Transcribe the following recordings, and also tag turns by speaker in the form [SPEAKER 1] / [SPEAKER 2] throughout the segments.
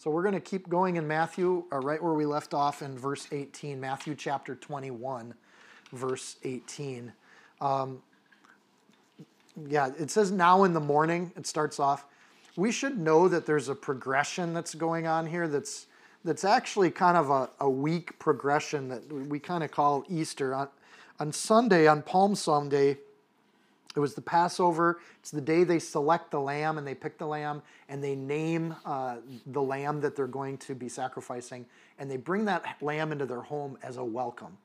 [SPEAKER 1] So we're going to keep going in Matthew, uh, right where we left off in verse 18, Matthew chapter 21, verse 18. Um, yeah, it says now in the morning, it starts off. We should know that there's a progression that's going on here that's that's actually kind of a, a weak progression that we kind of call Easter. On, on Sunday, on Palm Sunday, it was the Passover. It's the day they select the lamb and they pick the lamb and they name uh, the lamb that they're going to be sacrificing. And they bring that lamb into their home as a welcome.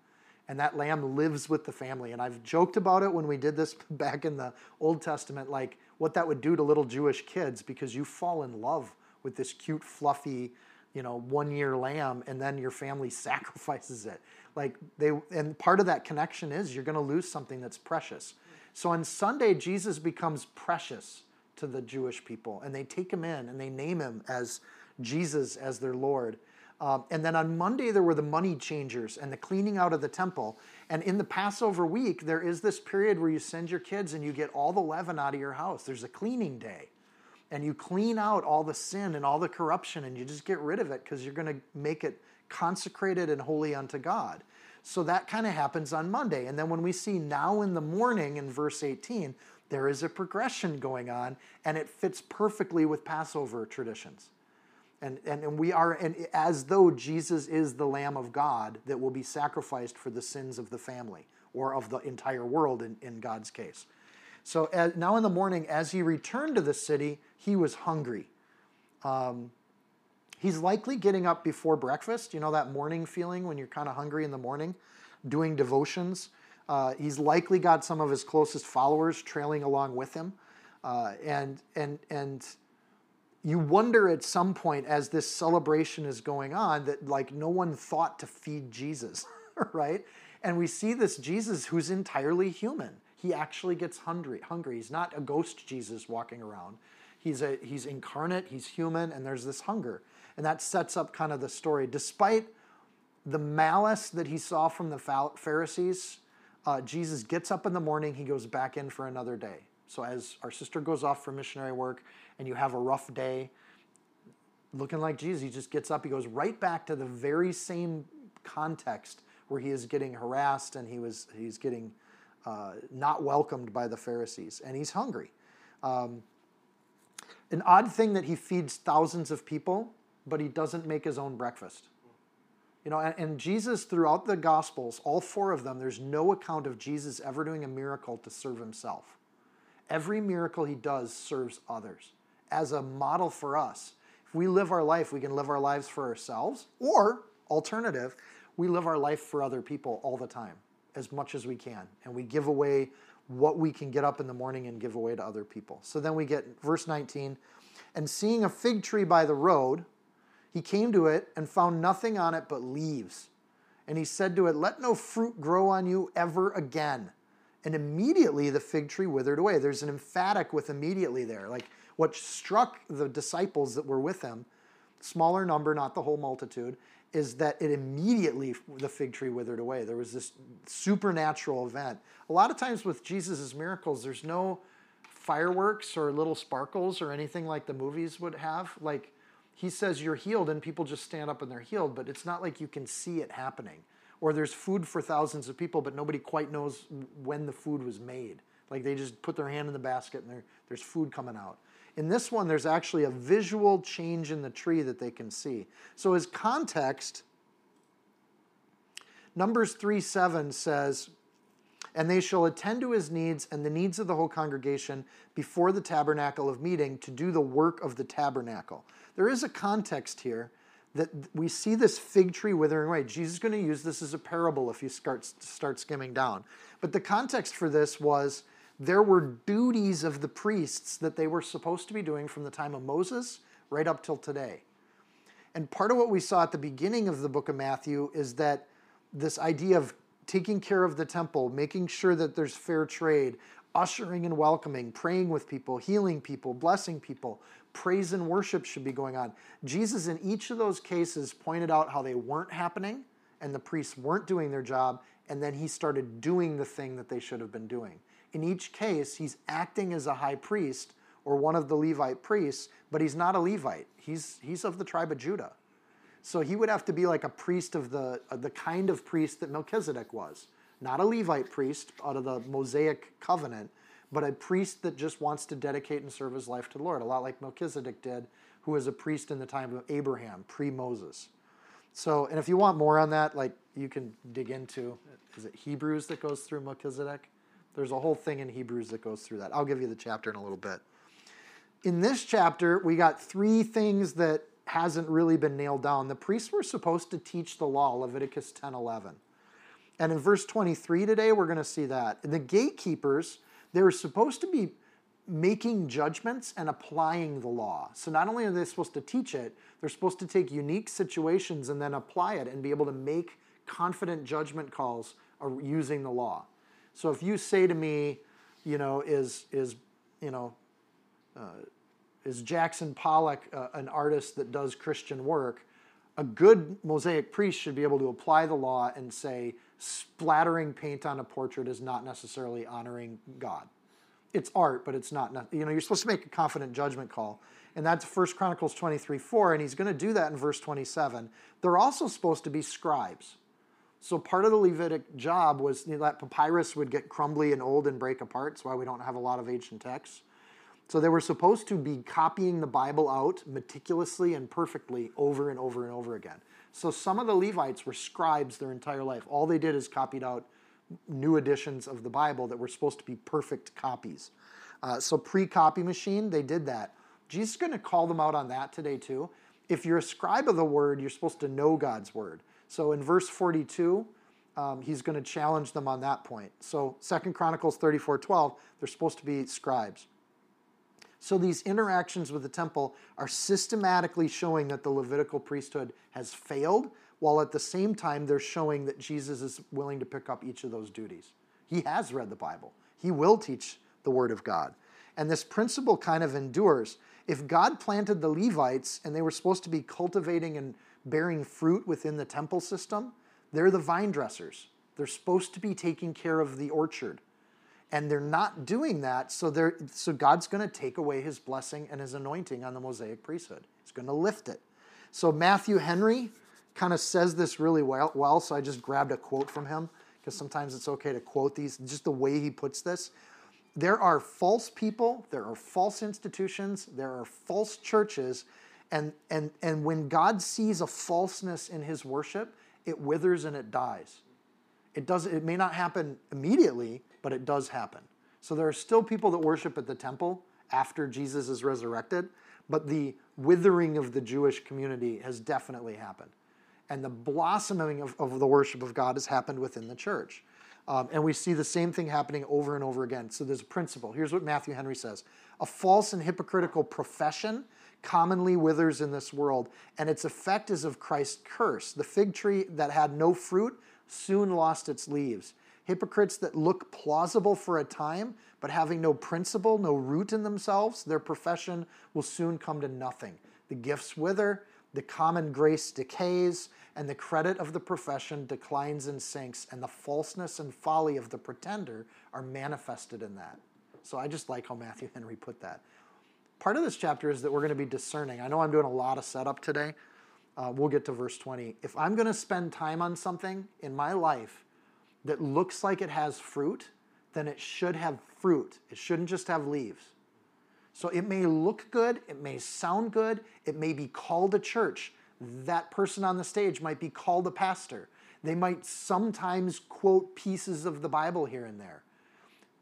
[SPEAKER 1] And that lamb lives with the family. And I've joked about it when we did this back in the Old Testament, like what that would do to little Jewish kids because you fall in love with this cute, fluffy, you know, one year lamb and then your family sacrifices it. Like they, and part of that connection is you're going to lose something that's precious. So on Sunday, Jesus becomes precious to the Jewish people, and they take him in and they name him as Jesus as their Lord. Um, and then on Monday, there were the money changers and the cleaning out of the temple. And in the Passover week, there is this period where you send your kids and you get all the leaven out of your house. There's a cleaning day. And you clean out all the sin and all the corruption and you just get rid of it because you're going to make it consecrated and holy unto God. So that kind of happens on Monday. And then when we see now in the morning in verse 18, there is a progression going on and it fits perfectly with Passover traditions. And, and, and we are, and as though Jesus is the Lamb of God that will be sacrificed for the sins of the family or of the entire world in, in God's case. So as, now in the morning, as he returned to the city, he was hungry. Um, He's likely getting up before breakfast. You know that morning feeling when you're kind of hungry in the morning, doing devotions. Uh, he's likely got some of his closest followers trailing along with him, uh, and and and you wonder at some point as this celebration is going on that like no one thought to feed Jesus, right? And we see this Jesus who's entirely human. He actually gets hungry. Hungry. He's not a ghost Jesus walking around. He's a he's incarnate. He's human, and there's this hunger. And that sets up kind of the story. Despite the malice that he saw from the Pharisees, uh, Jesus gets up in the morning, he goes back in for another day. So, as our sister goes off for missionary work and you have a rough day, looking like Jesus, he just gets up, he goes right back to the very same context where he is getting harassed and he was, he's getting uh, not welcomed by the Pharisees, and he's hungry. Um, an odd thing that he feeds thousands of people but he doesn't make his own breakfast. You know, and, and, Jesus, throughout the Gospels, all four of them, there's no account of Jesus ever doing a miracle to serve himself. Every miracle he does serves others as a model for us. If we live our life, we can live our lives for ourselves, or alternative, we live our life for other people all the time, as much as we can. And we give away what we can get up in the morning and give away to other people. So then we get verse 19, and seeing a fig tree by the road, he came to it and found nothing on it but leaves. And he said to it, Let no fruit grow on you ever again. And immediately the fig tree withered away. There's an emphatic with immediately there. Like what struck the disciples that were with him, smaller number, not the whole multitude, is that it immediately the fig tree withered away. There was this supernatural event. A lot of times with Jesus' miracles, there's no fireworks or little sparkles or anything like the movies would have. Like he says you're healed and people just stand up and they're healed, but it's not like you can see it happening. Or there's food for thousands of people, but nobody quite knows when the food was made. Like they just put their hand in the basket and there's food coming out. In this one, there's actually a visual change in the tree that they can see. So, as context, Numbers 3 7 says, And they shall attend to his needs and the needs of the whole congregation before the tabernacle of meeting to do the work of the tabernacle. There is a context here that we see this fig tree withering away. Jesus is going to use this as a parable if you start, start skimming down. But the context for this was there were duties of the priests that they were supposed to be doing from the time of Moses right up till today. And part of what we saw at the beginning of the book of Matthew is that this idea of taking care of the temple, making sure that there's fair trade, ushering and welcoming, praying with people, healing people, blessing people, praise and worship should be going on. Jesus, in each of those cases, pointed out how they weren't happening and the priests weren't doing their job, and then he started doing the thing that they should have been doing. In each case, he's acting as a high priest or one of the Levite priests, but he's not a Levite. He's, he's of the tribe of Judah. So he would have to be like a priest of the, the kind of priest that Melchizedek was. Not a Levite priest out of the Mosaic covenant, but a priest that just wants to dedicate and serve his life to the Lord, a lot like Melchizedek did, who was a priest in the time of Abraham, pre Moses. So, and if you want more on that, like you can dig into, is it Hebrews that goes through Melchizedek? There's a whole thing in Hebrews that goes through that. I'll give you the chapter in a little bit. In this chapter, we got three things that hasn't really been nailed down. The priests were supposed to teach the law, Leviticus 10 11. And in verse 23 today, we're going to see that. The gatekeepers, they were supposed to be making judgments and applying the law. So not only are they supposed to teach it, they're supposed to take unique situations and then apply it and be able to make confident judgment calls using the law. So if you say to me, you know, is is you know, uh, is Jackson Pollock uh, an artist that does Christian work? A good mosaic priest should be able to apply the law and say splattering paint on a portrait is not necessarily honoring God. It's art, but it's not. You know, you're supposed to make a confident judgment call, and that's First Chronicles 23 4, and he's going to do that in verse 27. They're also supposed to be scribes. So part of the Levitic job was you know, that papyrus would get crumbly and old and break apart. That's why we don't have a lot of ancient texts. So they were supposed to be copying the Bible out meticulously and perfectly over and over and over again. So some of the Levites were scribes their entire life. All they did is copied out new editions of the Bible that were supposed to be perfect copies. Uh, so pre copy machine, they did that. Jesus is going to call them out on that today too. If you're a scribe of the word, you're supposed to know God's word. So in verse 42, um, he's going to challenge them on that point. So Second Chronicles 34 12, they're supposed to be scribes. So these interactions with the temple are systematically showing that the Levitical priesthood has failed, while at the same time they're showing that Jesus is willing to pick up each of those duties. He has read the Bible, he will teach the Word of God. And this principle kind of endures. If God planted the Levites and they were supposed to be cultivating and bearing fruit within the temple system, they're the vine dressers. They're supposed to be taking care of the orchard and they're not doing that so they're so god's going to take away his blessing and his anointing on the mosaic priesthood. He's going to lift it. So matthew henry kind of says this really well, well so i just grabbed a quote from him because sometimes it's okay to quote these just the way he puts this. There are false people there are false institutions there are false churches and and and when god sees a falseness in his worship it withers and it dies it does it may not happen immediately but it does happen. So there are still people that worship at the temple after Jesus is resurrected, but the withering of the Jewish community has definitely happened. And the blossoming of, of the worship of God has happened within the church. Um, and we see the same thing happening over and over again. So there's a principle. Here's what Matthew Henry says A false and hypocritical profession commonly withers in this world, and its effect is of Christ's curse. The fig tree that had no fruit soon lost its leaves hypocrites that look plausible for a time, but having no principle, no root in themselves, their profession will soon come to nothing. The gifts wither, the common grace decays, and the credit of the profession declines and sinks, and the falseness and folly of the pretender are manifested in that. So I just like how Matthew Henry put that. Part of this chapter is that we're going to be discerning. I know I'm doing a lot of setup today. Uh, we'll get to verse 20. If I'm going to spend time on something in my life that looks like it has fruit, then it should have fruit. It shouldn't just have leaves. So it may look good, it may sound good, it may be called a church. That person on the stage might be called a pastor. They might sometimes quote pieces of the Bible here and there.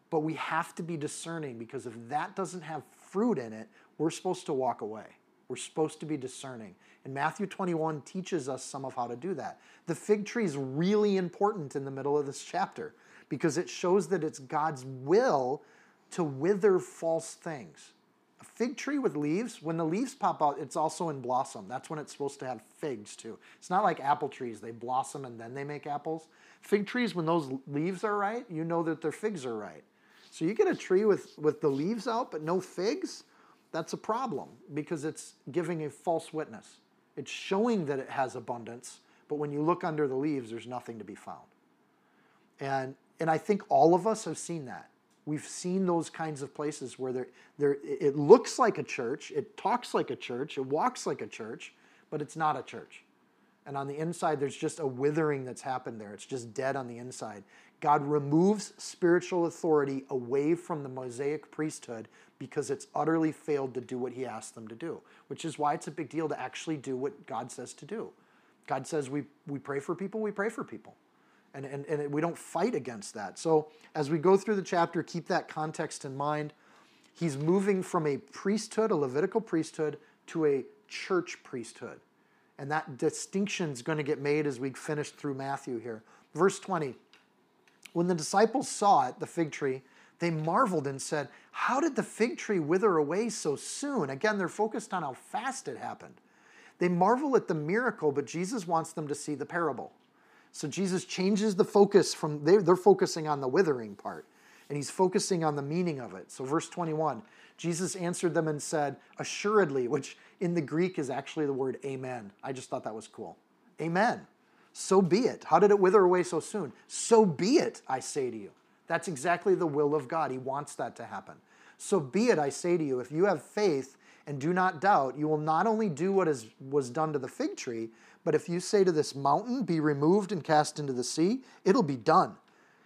[SPEAKER 1] But we have to be discerning because if that doesn't have fruit in it, we're supposed to walk away. We're supposed to be discerning. And Matthew 21 teaches us some of how to do that. The fig tree is really important in the middle of this chapter because it shows that it's God's will to wither false things. A fig tree with leaves, when the leaves pop out, it's also in blossom. That's when it's supposed to have figs too. It's not like apple trees, they blossom and then they make apples. Fig trees, when those leaves are right, you know that their figs are right. So you get a tree with, with the leaves out but no figs, that's a problem because it's giving a false witness. It's showing that it has abundance, but when you look under the leaves, there's nothing to be found. And, and I think all of us have seen that. We've seen those kinds of places where there, there, it looks like a church, it talks like a church, it walks like a church, but it's not a church. And on the inside, there's just a withering that's happened there. It's just dead on the inside. God removes spiritual authority away from the Mosaic priesthood because it's utterly failed to do what he asked them to do, which is why it's a big deal to actually do what God says to do. God says we, we pray for people, we pray for people. And, and, and we don't fight against that. So as we go through the chapter, keep that context in mind. He's moving from a priesthood, a Levitical priesthood, to a church priesthood. And that distinction is going to get made as we finish through Matthew here. Verse 20 When the disciples saw it, the fig tree, they marveled and said, How did the fig tree wither away so soon? Again, they're focused on how fast it happened. They marvel at the miracle, but Jesus wants them to see the parable. So Jesus changes the focus from, they're, they're focusing on the withering part, and he's focusing on the meaning of it. So, verse 21 Jesus answered them and said, Assuredly, which in the Greek is actually the word amen. I just thought that was cool. Amen. So be it. How did it wither away so soon? So be it, I say to you. That's exactly the will of God. He wants that to happen. So be it, I say to you, if you have faith and do not doubt, you will not only do what is, was done to the fig tree, but if you say to this mountain, be removed and cast into the sea, it'll be done.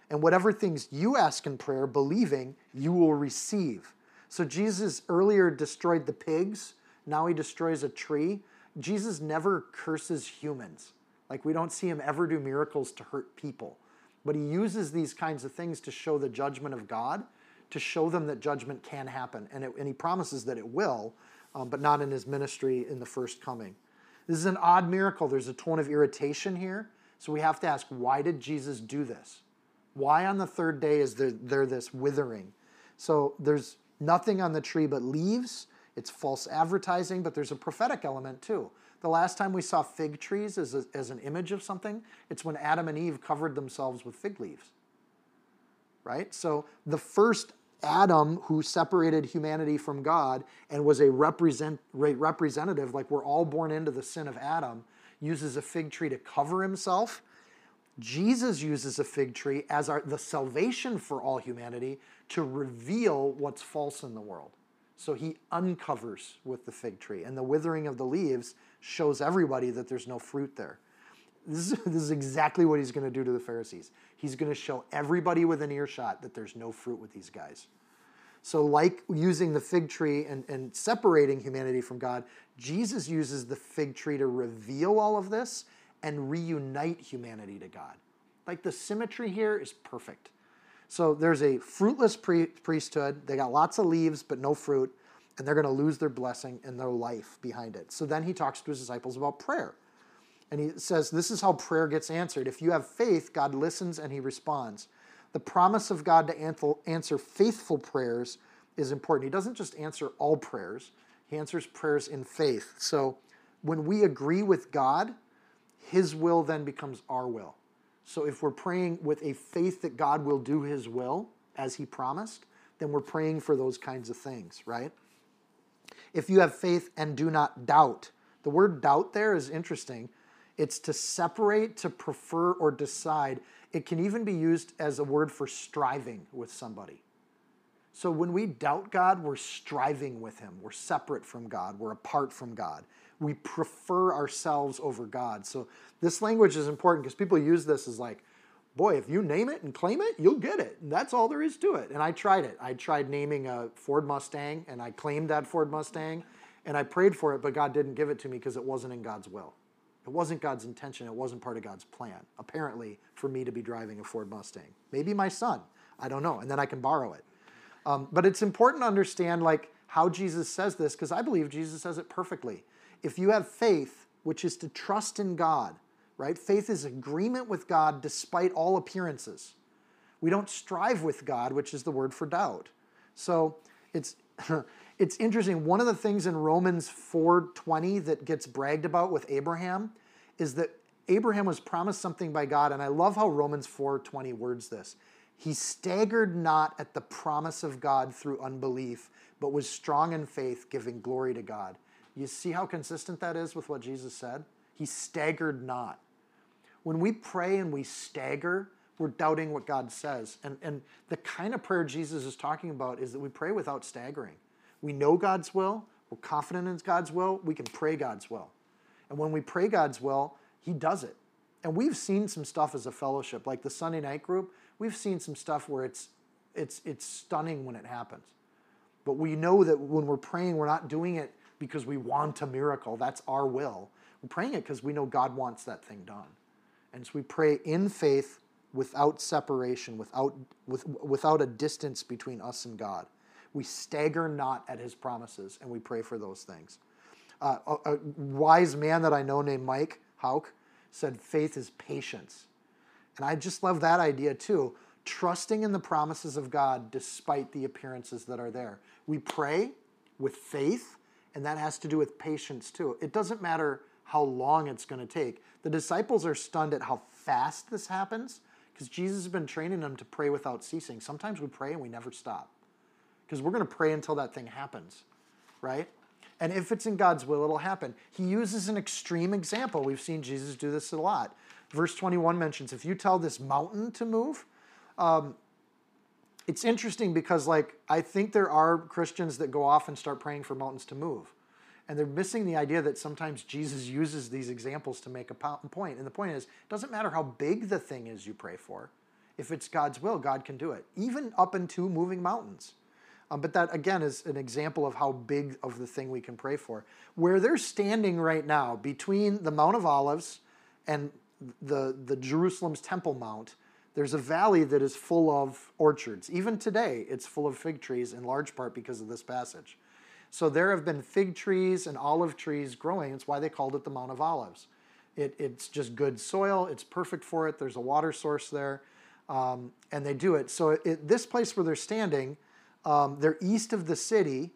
[SPEAKER 1] And whatever things you ask in prayer, believing, you will receive. So Jesus earlier destroyed the pigs, now he destroys a tree. Jesus never curses humans. Like we don't see him ever do miracles to hurt people. But he uses these kinds of things to show the judgment of God, to show them that judgment can happen. And, it, and he promises that it will, um, but not in his ministry in the first coming. This is an odd miracle. There's a tone of irritation here. So we have to ask why did Jesus do this? Why on the third day is there, there this withering? So there's nothing on the tree but leaves. It's false advertising, but there's a prophetic element too. The last time we saw fig trees as, a, as an image of something, it's when Adam and Eve covered themselves with fig leaves. Right? So the first Adam, who separated humanity from God and was a represent, representative, like we're all born into the sin of Adam, uses a fig tree to cover himself. Jesus uses a fig tree as our, the salvation for all humanity to reveal what's false in the world. So he uncovers with the fig tree, and the withering of the leaves shows everybody that there's no fruit there. This is, this is exactly what he's going to do to the Pharisees. He's going to show everybody within earshot that there's no fruit with these guys. So, like using the fig tree and, and separating humanity from God, Jesus uses the fig tree to reveal all of this and reunite humanity to God. Like the symmetry here is perfect. So, there's a fruitless pre- priesthood. They got lots of leaves, but no fruit and they're going to lose their blessing and their life behind it. So then he talks to his disciples about prayer. And he says, This is how prayer gets answered. If you have faith, God listens and he responds. The promise of God to answer faithful prayers is important. He doesn't just answer all prayers, he answers prayers in faith. So when we agree with God, his will then becomes our will. So if we're praying with a faith that God will do his will as he promised, then we're praying for those kinds of things, right? if you have faith and do not doubt. The word doubt there is interesting. It's to separate, to prefer, or decide. It can even be used as a word for striving with somebody. So when we doubt God, we're striving with Him. We're separate from God. We're apart from God. We prefer ourselves over God. So this language is important because people use this as like, boy, if you name it and claim it, you'll get it. And that's all there is to it. And I tried it. I tried naming a Ford Mustang and I claimed that Ford Mustang and I prayed for it, but God didn't give it to me because it wasn't in God's will. It wasn't God's intention. It wasn't part of God's plan, apparently, for me to be driving a Ford Mustang. Maybe my son. I don't know. And then I can borrow it. Um, but it's important to understand like how Jesus says this because I believe Jesus says it perfectly. If you have faith, which is to trust in God, right? Faith is agreement with God despite all appearances. We don't strive with God, which is the word for doubt. So it's it's interesting. One of the things in Romans 4:20 that gets bragged about with Abraham is that Abraham was promised something by God, and I love how Romans 4:20 words this. He staggered not at the promise of God through unbelief, but was strong in faith, giving glory to God. You see how consistent that is with what Jesus said? He staggered not. When we pray and we stagger, we're doubting what God says. And, and the kind of prayer Jesus is talking about is that we pray without staggering. We know God's will, we're confident in God's will, we can pray God's will. And when we pray God's will, He does it. And we've seen some stuff as a fellowship, like the Sunday night group, we've seen some stuff where it's, it's, it's stunning when it happens. But we know that when we're praying, we're not doing it because we want a miracle. That's our will. We're praying it because we know God wants that thing done. And so we pray in faith without separation, without, with, without a distance between us and God. We stagger not at his promises, and we pray for those things. Uh, a, a, wise man that I know named Mike Hauk said, faith is patience. And I just love that idea too. Trusting in the promises of God despite the appearances that are there. We pray with faith, and that has to do with patience too. It doesn't matter how long it's going to take. The disciples are stunned at how fast this happens because Jesus has been training them to pray without ceasing. Sometimes we pray and we never stop because we're going to pray until that thing happens, right? And if it's in God's will, it'll happen. He uses an extreme example. We've seen Jesus do this a lot. Verse 21 mentions if you tell this mountain to move, um, it's interesting because, like, I think there are Christians that go off and start praying for mountains to move. And they're missing the idea that sometimes Jesus uses these examples to make a point. And the point is, it doesn't matter how big the thing is you pray for. If it's God's will, God can do it, even up into moving mountains. Um, but that, again, is an example of how big of the thing we can pray for. Where they're standing right now, between the Mount of Olives and the, the Jerusalem's Temple Mount, there's a valley that is full of orchards. Even today, it's full of fig trees, in large part because of this passage. So there have been fig trees and olive trees growing. It's why they called it the Mount of Olives. It, it's just good soil, it's perfect for it. There's a water source there, um, and they do it. So, it, this place where they're standing, um, they're east of the city,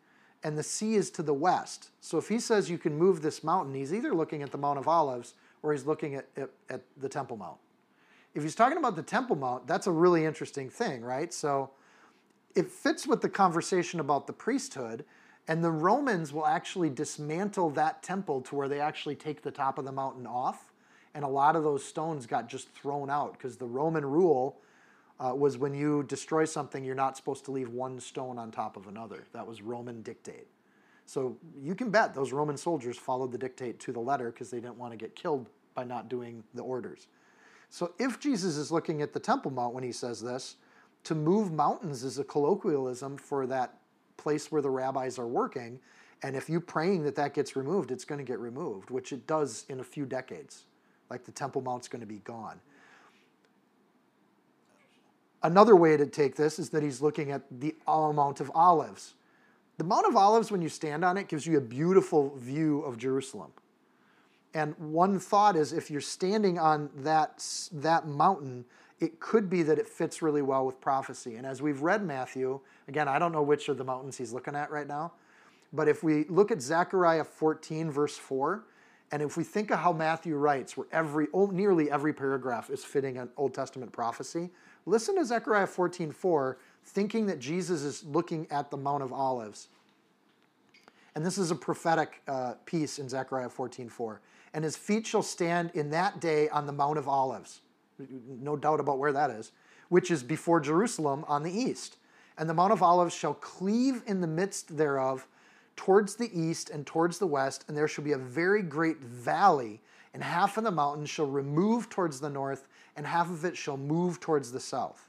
[SPEAKER 1] and the sea is to the west. So, if he says you can move this mountain, he's either looking at the Mount of Olives or he's looking at, at, at the Temple Mount. If he's talking about the Temple Mount, that's a really interesting thing, right? So, it fits with the conversation about the priesthood and the Romans will actually dismantle that temple to where they actually take the top of the mountain off. And a lot of those stones got just thrown out because the Roman rule uh, was when you destroy something, you're not supposed to leave one stone on top of another. That was Roman dictate. So you can bet those Roman soldiers followed the dictate to the letter because they didn't want to get killed by not doing the orders. So if Jesus is looking at the Temple Mount when he says this, to move mountains is a colloquialism for that place where the rabbis are working. And if you're praying that that gets removed, it's going to get removed, which it does in a few decades. Like the Temple Mount's going to be gone. Another way to take this is that he's looking at the Mount of Olives. The Mount of Olives, when you stand on it, gives you a beautiful view of Jerusalem. And one thought is if you're standing on that, that mountain, it could be that it fits really well with prophecy. And as we've read Matthew, again, I don't know which of the mountains he's looking at right now, but if we look at Zechariah 14, verse 4, and if we think of how Matthew writes, where every, oh, nearly every paragraph is fitting an Old Testament prophecy, listen to Zechariah 14, 4, thinking that Jesus is looking at the Mount of Olives. And this is a prophetic uh, piece in Zechariah 14, 4. And his feet shall stand in that day on the Mount of Olives no doubt about where that is, which is before Jerusalem on the east. And the Mount of Olives shall cleave in the midst thereof towards the east and towards the west, and there shall be a very great valley, and half of the mountain shall remove towards the north, and half of it shall move towards the south.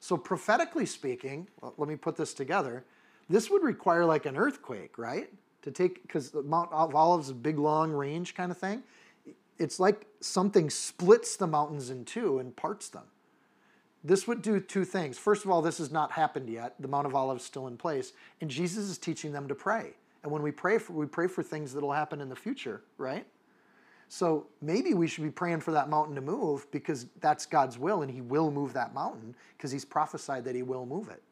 [SPEAKER 1] So, prophetically speaking, well, let me put this together. This would require like an earthquake, right? To take, because the Mount of Olives is a big, long range kind of thing it's like something splits the mountains in two and parts them. This would do two things. First of all, this has not happened yet. The Mount of Olives is still in place, and Jesus is teaching them to pray. And when we pray for, we pray for things that'll happen in the future, right? So maybe we should be praying for that mountain to move because that's God's will, and He will move that mountain because He's prophesied that He will move it.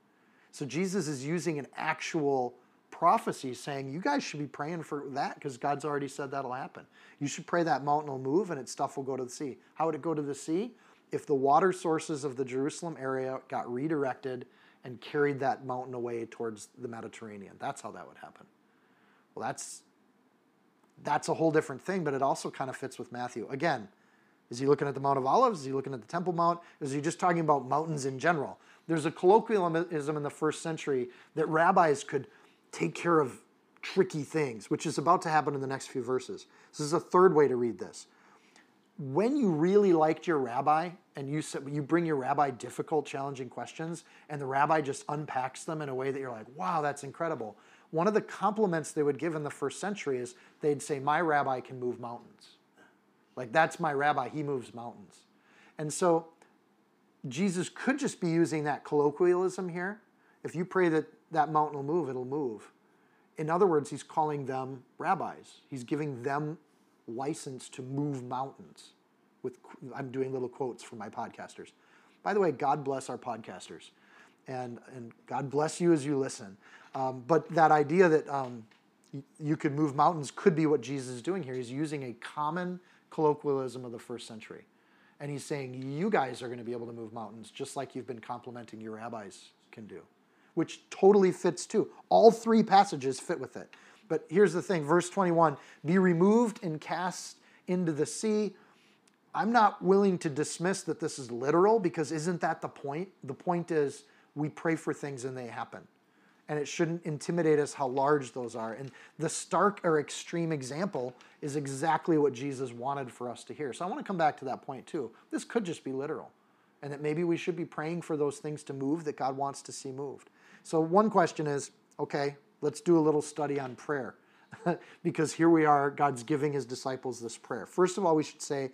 [SPEAKER 1] So Jesus is using an actual prophecy saying, you guys should be praying for that because God's already said that'll happen. You should pray that mountain will move and its stuff will go to the sea. How would it go to the sea? If the water sources of the Jerusalem area got redirected and carried that mountain away towards the Mediterranean. That's how that would happen. Well, that's that's a whole different thing, but it also kind of fits with Matthew. Again, is he looking at the Mount of Olives? Is he looking at the Temple Mount? Is he just talking about mountains in general? There's a colloquialism in the first century that rabbis could take care of tricky things, which is about to happen in the next few verses. This is a third way to read this. When you really liked your rabbi and you you bring your rabbi difficult, challenging questions, and the rabbi just unpacks them in a way that you're like, wow, that's incredible. One of the compliments they would give in the first century is they'd say, My rabbi can move mountains. Like, that's my rabbi, he moves mountains. And so Jesus could just be using that colloquialism here. If you pray that that mountain will move, it'll move. In other words, he's calling them rabbis. He's giving them license to move mountains. With I'm doing little quotes for my podcasters. By the way, God bless our podcasters, and and God bless you as you listen. Um, but that idea that um, you could move mountains could be what Jesus is doing here. He's using a common colloquialism of the first century. And he's saying, you guys are going to be able to move mountains just like you've been complimenting your rabbis can do, which totally fits too. All three passages fit with it. But here's the thing verse 21 be removed and cast into the sea. I'm not willing to dismiss that this is literal because isn't that the point? The point is we pray for things and they happen and it shouldn't intimidate us how large those are. And the stark or extreme example is exactly what Jesus wanted for us to hear. So I want to come back to that point too. This could just be literal, and that maybe we should be praying for those things to move that God wants to see moved. So one question is okay, let's do a little study on prayer. because here we are, God's giving his disciples this prayer. First of all, we should say,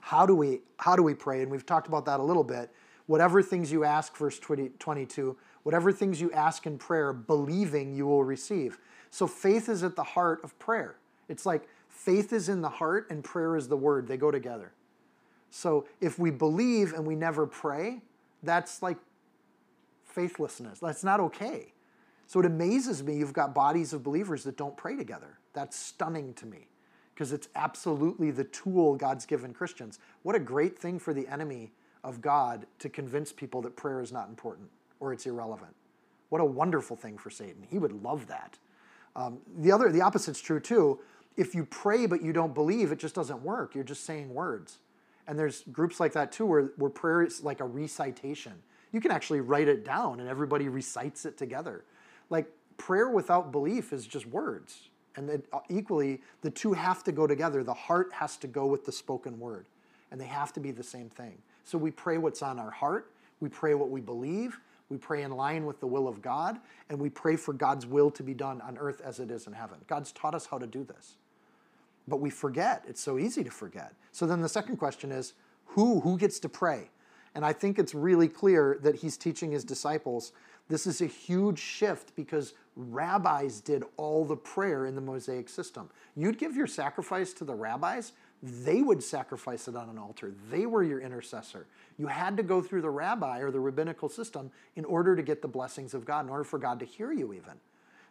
[SPEAKER 1] how do we how do we pray? And we've talked about that a little bit. Whatever things you ask, verse 20, 22, Whatever things you ask in prayer, believing you will receive. So faith is at the heart of prayer. It's like faith is in the heart and prayer is the word, they go together. So if we believe and we never pray, that's like faithlessness. That's not okay. So it amazes me you've got bodies of believers that don't pray together. That's stunning to me because it's absolutely the tool God's given Christians. What a great thing for the enemy of God to convince people that prayer is not important or it's irrelevant. What a wonderful thing for Satan. He would love that. Um, the other, the opposite's true too. If you pray but you don't believe, it just doesn't work. You're just saying words. And there's groups like that too where, where prayer is like a recitation. You can actually write it down and everybody recites it together. Like prayer without belief is just words. And uh, equally, the two have to go together. The heart has to go with the spoken word, and they have to be the same thing. So we pray what's on our heart, we pray what we believe, we pray in line with the will of God, and we pray for God's will to be done on earth as it is in heaven. God's taught us how to do this. But we forget. It's so easy to forget. So then the second question is who? Who gets to pray? And I think it's really clear that he's teaching his disciples. This is a huge shift because rabbis did all the prayer in the Mosaic system. You'd give your sacrifice to the rabbis, they would sacrifice it on an altar. They were your intercessor. You had to go through the rabbi or the rabbinical system in order to get the blessings of God, in order for God to hear you, even.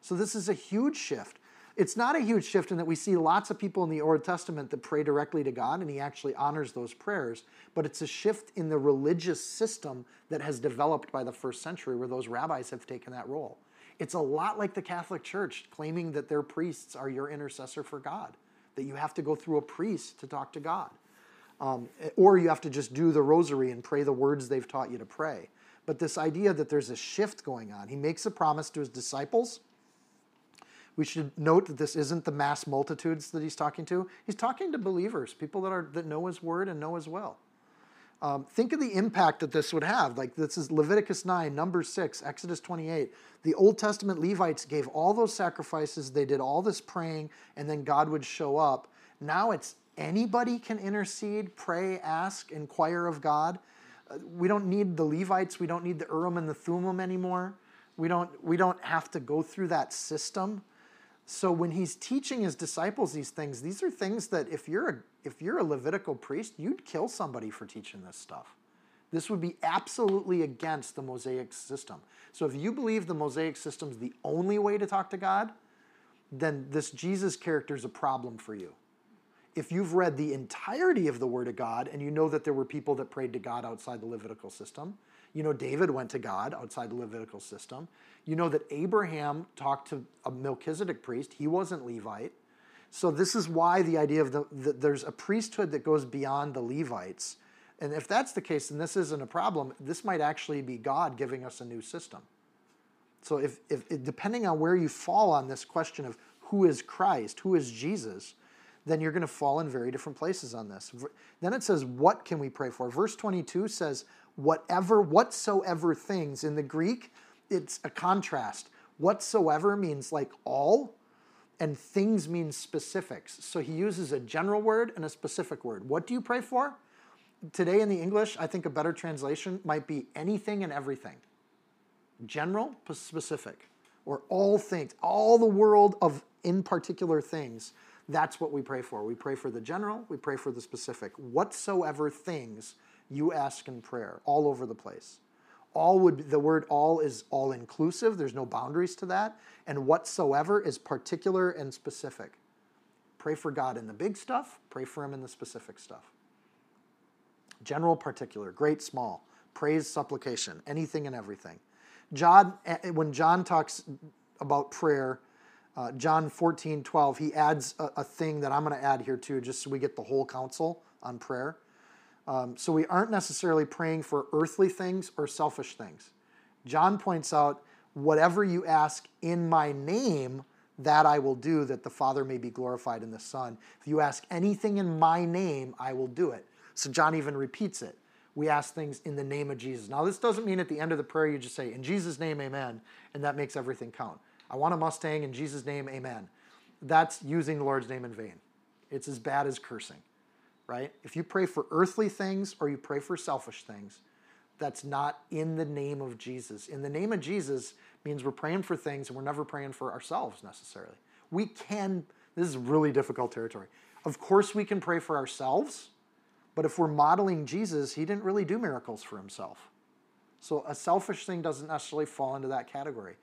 [SPEAKER 1] So, this is a huge shift. It's not a huge shift in that we see lots of people in the Old Testament that pray directly to God and He actually honors those prayers, but it's a shift in the religious system that has developed by the first century where those rabbis have taken that role. It's a lot like the Catholic Church claiming that their priests are your intercessor for God that you have to go through a priest to talk to God. Um, or you have to just do the rosary and pray the words they've taught you to pray. But this idea that there's a shift going on, he makes a promise to his disciples. We should note that this isn't the mass multitudes that he's talking to. He's talking to believers, people that are that know his word and know his will. Um, think of the impact that this would have. Like this is Leviticus 9, Numbers 6, Exodus 28. The Old Testament Levites gave all those sacrifices, they did all this praying, and then God would show up. Now it's anybody can intercede, pray, ask, inquire of God. Uh, we don't need the Levites, we don't need the Urim and the Thummim anymore. We don't, we don't have to go through that system. So when he's teaching his disciples these things, these are things that if you're a, if you're a Levitical priest, you'd kill somebody for teaching this stuff. This would be absolutely against the Mosaic system. So if you believe the Mosaic system is the only way to talk to God, then this Jesus character is a problem for you. If you've read the entirety of the Word of God and you know that there were people that prayed to God outside the Levitical system, you know David went to God outside the Levitical system, you know that Abraham talked to a Melchizedek priest, he wasn't Levite. So this is why the idea of the, the there's a priesthood that goes beyond the Levites. And if that's the case, then this isn't a problem. This might actually be God giving us a new system. So if, if depending on where you fall on this question of who is Christ, who is Jesus, then you're going to fall in very different places on this. Then it says, what can we pray for? Verse 22 says, whatever, whatsoever things. In the Greek, it's a contrast. Whatsoever means like all, and things means specifics. So he uses a general word and a specific word. What do you pray for? Today in the English, I think a better translation might be anything and everything general, specific, or all things, all the world of in particular things. That's what we pray for. We pray for the general, we pray for the specific. Whatsoever things you ask in prayer, all over the place. All would be, the word all is all inclusive. There's no boundaries to that. And whatsoever is particular and specific. Pray for God in the big stuff, pray for him in the specific stuff. General, particular, great, small, praise, supplication, anything and everything. John, eh, eh, when John talks about prayer, uh, John 14, 12, he adds a, a thing that I'm going to add here too, just so we get the whole counsel on prayer. Um, so we aren't necessarily praying for earthly things or selfish things. John points out, whatever you ask in my name, that I will do, that the Father may be glorified in the Son. If you ask anything in my name, I will do it. So John even repeats it we ask things in the name of Jesus. Now, this doesn't mean at the end of the prayer you just say, in Jesus' name, amen, and that makes everything count. I want a Mustang in Jesus' name, amen. That's using the Lord's name in vain. It's as bad as cursing, right? If you pray for earthly things or you pray for selfish things, that's not in the name of Jesus. In the name of Jesus means we're praying for things and we're never praying for ourselves necessarily. We can, this is really difficult territory. Of course, we can pray for ourselves but if we're modeling Jesus, he didn't really do miracles for himself. So a selfish thing doesn't necessarily fall into that category.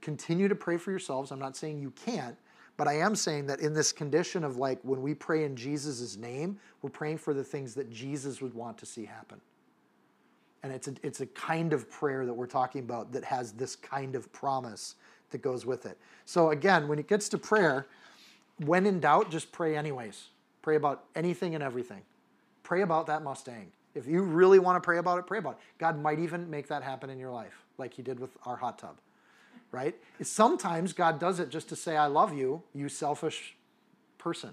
[SPEAKER 1] Continue to pray for yourselves. I'm not saying you can't, but I am saying that in this condition of like when we pray in Jesus' name, we're praying for the things that Jesus would want to see happen. And it's a, it's a kind of prayer that we're talking about that has this kind of promise that goes with it. So again, when it gets to prayer, when in doubt, just pray anyways. Pray about anything and everything. Pray about that Mustang. If you really want to pray about it, pray about it. God might even make that happen in your life, like He did with our hot tub, right? Sometimes God does it just to say, I love you, you selfish person,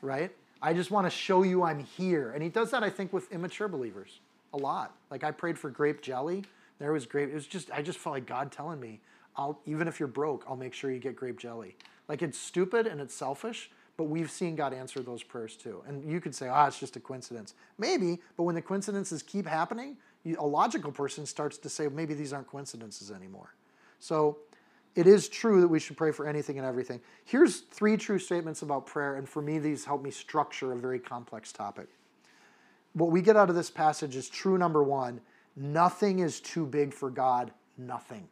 [SPEAKER 1] right? I just want to show you I'm here. And He does that, I think, with immature believers a lot. Like I prayed for grape jelly. There was grape. It was just, I just felt like God telling me, I'll, even if you're broke, I'll make sure you get grape jelly. Like it's stupid and it's selfish, but we've seen God answer those prayers too. And you could say, ah, oh, it's just a coincidence. Maybe, but when the coincidences keep happening, you, a logical person starts to say, maybe these aren't coincidences anymore. So it is true that we should pray for anything and everything. Here's three true statements about prayer, and for me, these help me structure a very complex topic. What we get out of this passage is true number one nothing is too big for God, nothing.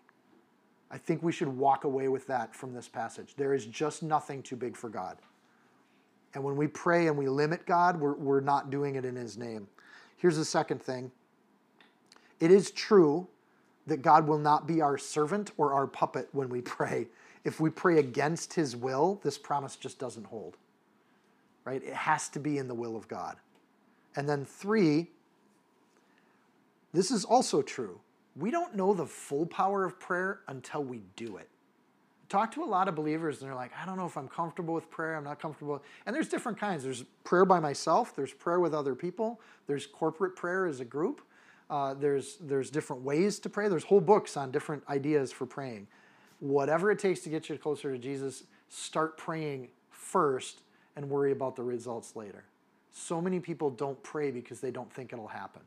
[SPEAKER 1] I think we should walk away with that from this passage. There is just nothing too big for God. And when we pray and we limit God, we're, we're not doing it in His name. Here's the second thing it is true that God will not be our servant or our puppet when we pray. If we pray against His will, this promise just doesn't hold. Right? It has to be in the will of God. And then, three, this is also true. We don't know the full power of prayer until we do it talk to a lot of believers and they're like, I don't know if I'm comfortable with prayer. I'm not comfortable. And there's different kinds. There's prayer by myself. There's prayer with other people. There's corporate prayer as a group. Uh, there's there's different ways to pray. There's whole books on different ideas for praying. Whatever it takes to get you closer to Jesus, start praying first and worry about the results later. So many people don't pray because they don't think it'll happen.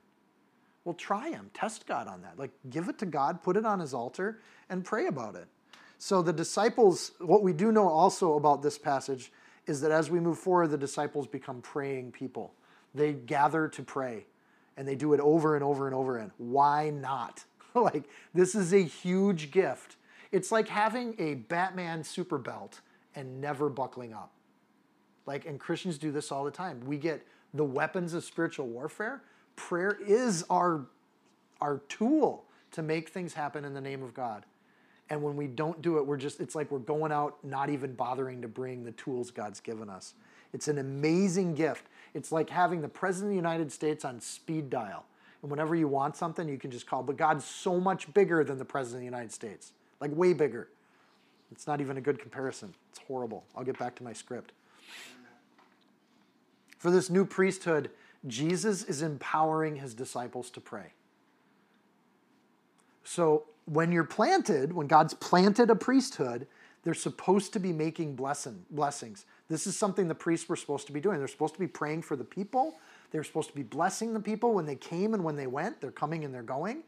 [SPEAKER 1] Well, try them. Test God on that. Like, give it to God, put it on His altar, and pray about it. So the disciples, what we do know also about this passage is that as we move forward, the disciples become praying people. They gather to pray. And they do it over and over and over and why not? like this is a huge gift. It's like having a Batman super belt and never buckling up. Like and Christians do this all the time. We get the weapons of spiritual warfare. Prayer is our our tool to make things happen in the name of God. And when we don't do it, we're just, it's like we're going out not even bothering to bring the tools God's given us. It's an amazing gift. It's like having the President of the United States on speed dial. And whenever you want something, you can just call. But God's so much bigger than the President of the United States, like way bigger. It's not even a good comparison. It's horrible. I'll get back to my script. For this new priesthood, Jesus is empowering his disciples to pray. So when you're planted, when God's planted a priesthood, they're supposed to be making blessing, blessings. This is something the priests were supposed to be doing. They're supposed to be praying for the people. They're supposed to be blessing the people when they came and when they went. They're coming and they're going.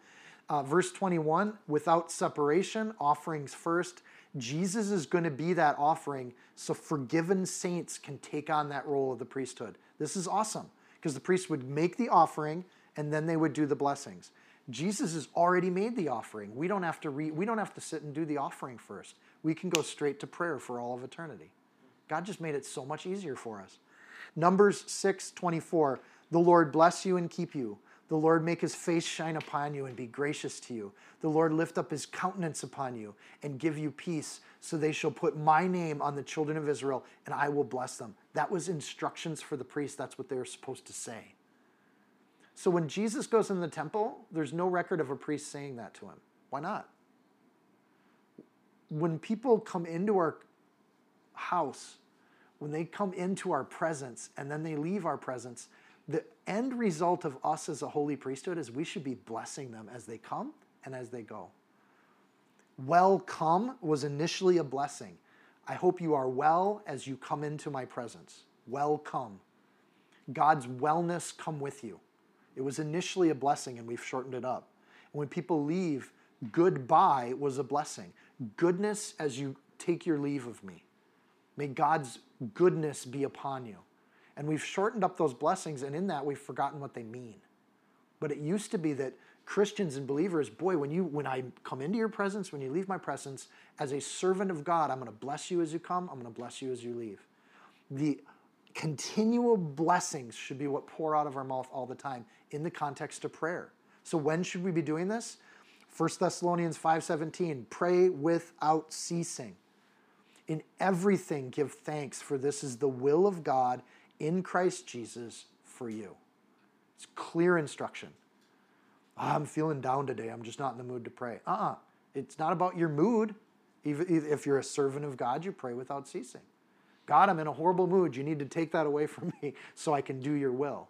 [SPEAKER 1] Uh, verse 21 without separation, offerings first. Jesus is going to be that offering so forgiven saints can take on that role of the priesthood. This is awesome because the priest would make the offering and then they would do the blessings. Jesus has already made the offering. We don't have to re- we don't have to sit and do the offering first. We can go straight to prayer for all of eternity. God just made it so much easier for us. Numbers 6:24. The Lord bless you and keep you. The Lord make his face shine upon you and be gracious to you. The Lord lift up his countenance upon you and give you peace, so they shall put my name on the children of Israel, and I will bless them. That was instructions for the priest. That's what they were supposed to say. So when Jesus goes in the temple, there's no record of a priest saying that to him. Why not? When people come into our house, when they come into our presence and then they leave our presence, the end result of us as a holy priesthood is we should be blessing them as they come and as they go. Welcome was initially a blessing. I hope you are well as you come into my presence. Welcome. God's wellness come with you. It was initially a blessing and we've shortened it up. And when people leave, goodbye was a blessing. Goodness as you take your leave of me. May God's goodness be upon you. And we've shortened up those blessings, and in that we've forgotten what they mean. But it used to be that Christians and believers, boy, when you when I come into your presence, when you leave my presence, as a servant of God, I'm going to bless you as you come, I'm going to bless you as you leave. The continual blessings should be what pour out of our mouth all the time in the context of prayer. So when should we be doing this? 1 Thessalonians 5:17, pray without ceasing. In everything give thanks for this is the will of God in Christ Jesus for you. It's clear instruction. Oh, I'm feeling down today. I'm just not in the mood to pray. Uh-uh. It's not about your mood. If you're a servant of God, you pray without ceasing. God, I'm in a horrible mood. You need to take that away from me so I can do your will.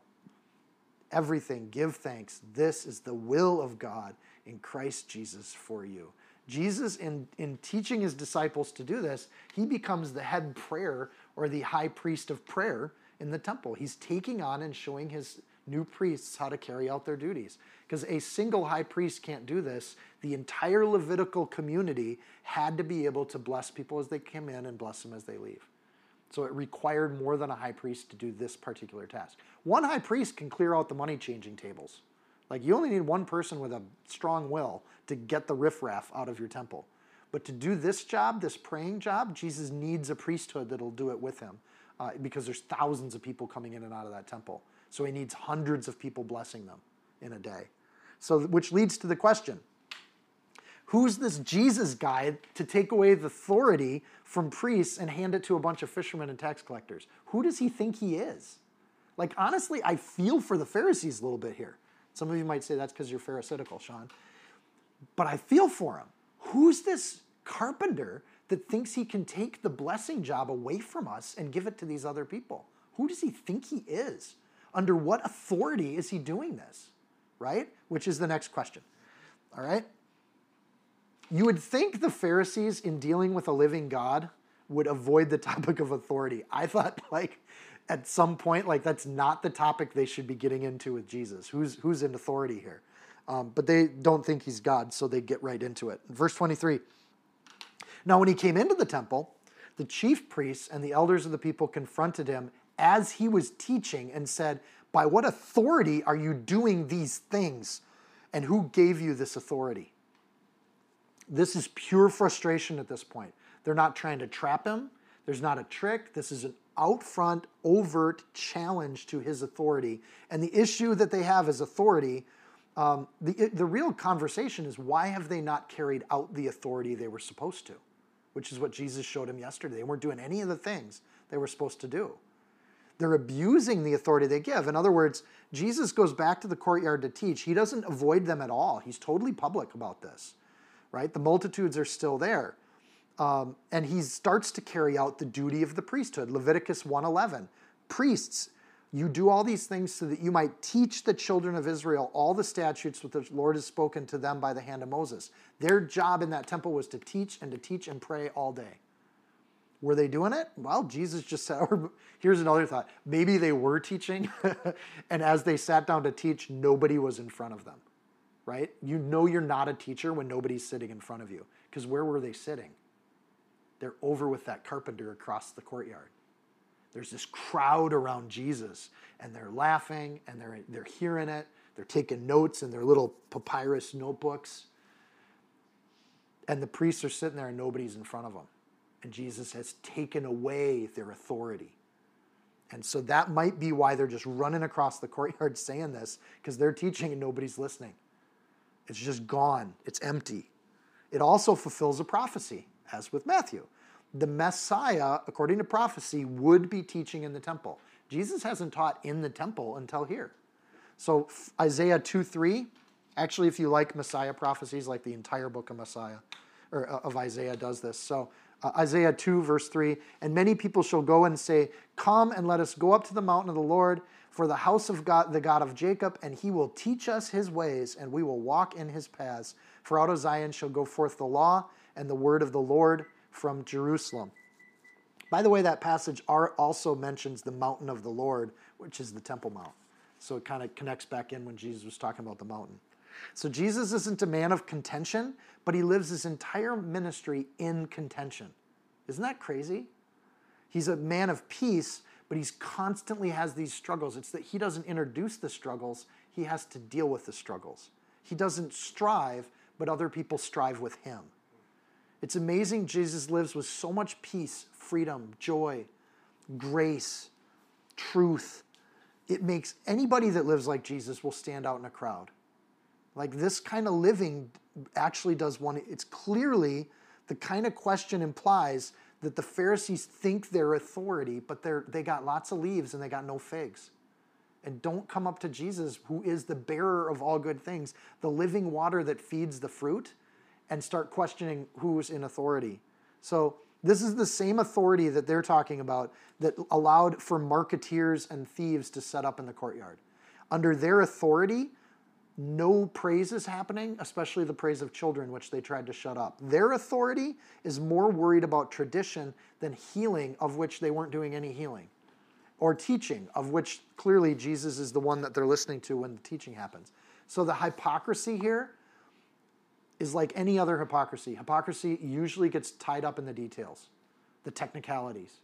[SPEAKER 1] Everything, give thanks. This is the will of God in Christ Jesus for you. Jesus, in, in teaching his disciples to do this, he becomes the head prayer or the high priest of prayer in the temple. He's taking on and showing his new priests how to carry out their duties. Because a single high priest can't do this. The entire Levitical community had to be able to bless people as they come in and bless them as they leave. So it required more than a high priest to do this particular task. One high priest can clear out the money changing tables. Like you only need one person with a strong will to get the riffraff out of your temple. But to do this job, this praying job, Jesus needs a priesthood that'll do it with him uh, because there's thousands of people coming in and out of that temple. So he needs hundreds of people blessing them in a day. So, which leads to the question Who's this Jesus guy to take away the authority from priests and hand it to a bunch of fishermen and tax collectors? Who does he think he is? Like, honestly, I feel for the Pharisees a little bit here. Some of you might say that's because you're Pharisaical, Seann. But I feel for him. Who's this carpenter that thinks he can take the blessing job away from us and give it to these other people? Who does he think he is? Under what authority is he doing this? Right? Which is the next question. All right? You would think the Pharisees, in dealing with a living God, would avoid the topic of authority. I thought, like, at some point, like, that's not the topic they should be getting into with Jesus. Who's, who's in authority here? Um, but they don't think he's God, so they get right into it. Verse 23 Now, when he came into the temple, the chief priests and the elders of the people confronted him as he was teaching and said, By what authority are you doing these things? And who gave you this authority? This is pure frustration at this point. They're not trying to trap him. There's not a trick. This is an out front, overt challenge to his authority. And the issue that they have is authority. Um, the, the real conversation is why have they not carried out the authority they were supposed to? Which is what Jesus showed him yesterday. They weren't doing any of the things they were supposed to do. They're abusing the authority they give. In other words, Jesus goes back to the courtyard to teach. He doesn't avoid them at all. He's totally public about this, right? The multitudes are still there. Um, and he starts to carry out the duty of the priesthood. Leviticus 1:11. Priests, you do all these things so that you might teach the children of Israel all the statutes which the Lord has spoken to them by the hand of Moses. Their job in that temple was to teach and to teach and pray all day. Were they doing it? Well, Jesus just said, or here's another thought. Maybe they were teaching, and as they sat down to teach, nobody was in front of them, right? You know you're not a teacher when nobody's sitting in front of you, because where were they sitting? They're over with that carpenter across the courtyard. There's this crowd around Jesus, and they're laughing, and they're, they're hearing it. They're taking notes in their little papyrus notebooks. And the priests are sitting there, and nobody's in front of them and Jesus has taken away their authority. And so that might be why they're just running across the courtyard saying this, because they're teaching and nobody's listening. It's just gone, it's empty. It also fulfills a prophecy, as with Matthew. The Messiah, according to prophecy, would be teaching in the temple. Jesus hasn't taught in the temple until here. So Isaiah 2 3, actually, if you like Messiah prophecies, like the entire book of Messiah or uh, of Isaiah does this. So uh, Isaiah 2, verse 3 And many people shall go and say, Come and let us go up to the mountain of the Lord, for the house of God, the God of Jacob, and he will teach us his ways, and we will walk in his paths. For out of Zion shall go forth the law and the word of the Lord from Jerusalem. By the way, that passage also mentions the mountain of the Lord, which is the Temple Mount. So it kind of connects back in when Jesus was talking about the mountain. So Jesus isn't a man of contention, but he lives his entire ministry in contention. Isn't that crazy? He's a man of peace, but he's constantly has these struggles. It's that he doesn't introduce the struggles, he has to deal with the struggles. He doesn't strive, but other people strive with him. It's amazing Jesus lives with so much peace, freedom, joy, grace, truth. It makes anybody that lives like Jesus will stand out in a crowd. Like this kind of living actually does one, it's clearly the kind of question implies that the Pharisees think they're authority, but they're, they got lots of leaves and they got no figs. And don't come up to Jesus, who is the bearer of all good things, the living water that feeds the fruit, and start questioning who's in authority. So, this is the same authority that they're talking about that allowed for marketeers and thieves to set up in the courtyard. Under their authority, no praise is happening, especially the praise of children, which they tried to shut up. Their authority is more worried about tradition than healing, of which they weren't doing any healing, or teaching, of which clearly Jesus is the one that they're listening to when the teaching happens. So the hypocrisy here is like any other hypocrisy. Hypocrisy usually gets tied up in the details, the technicalities.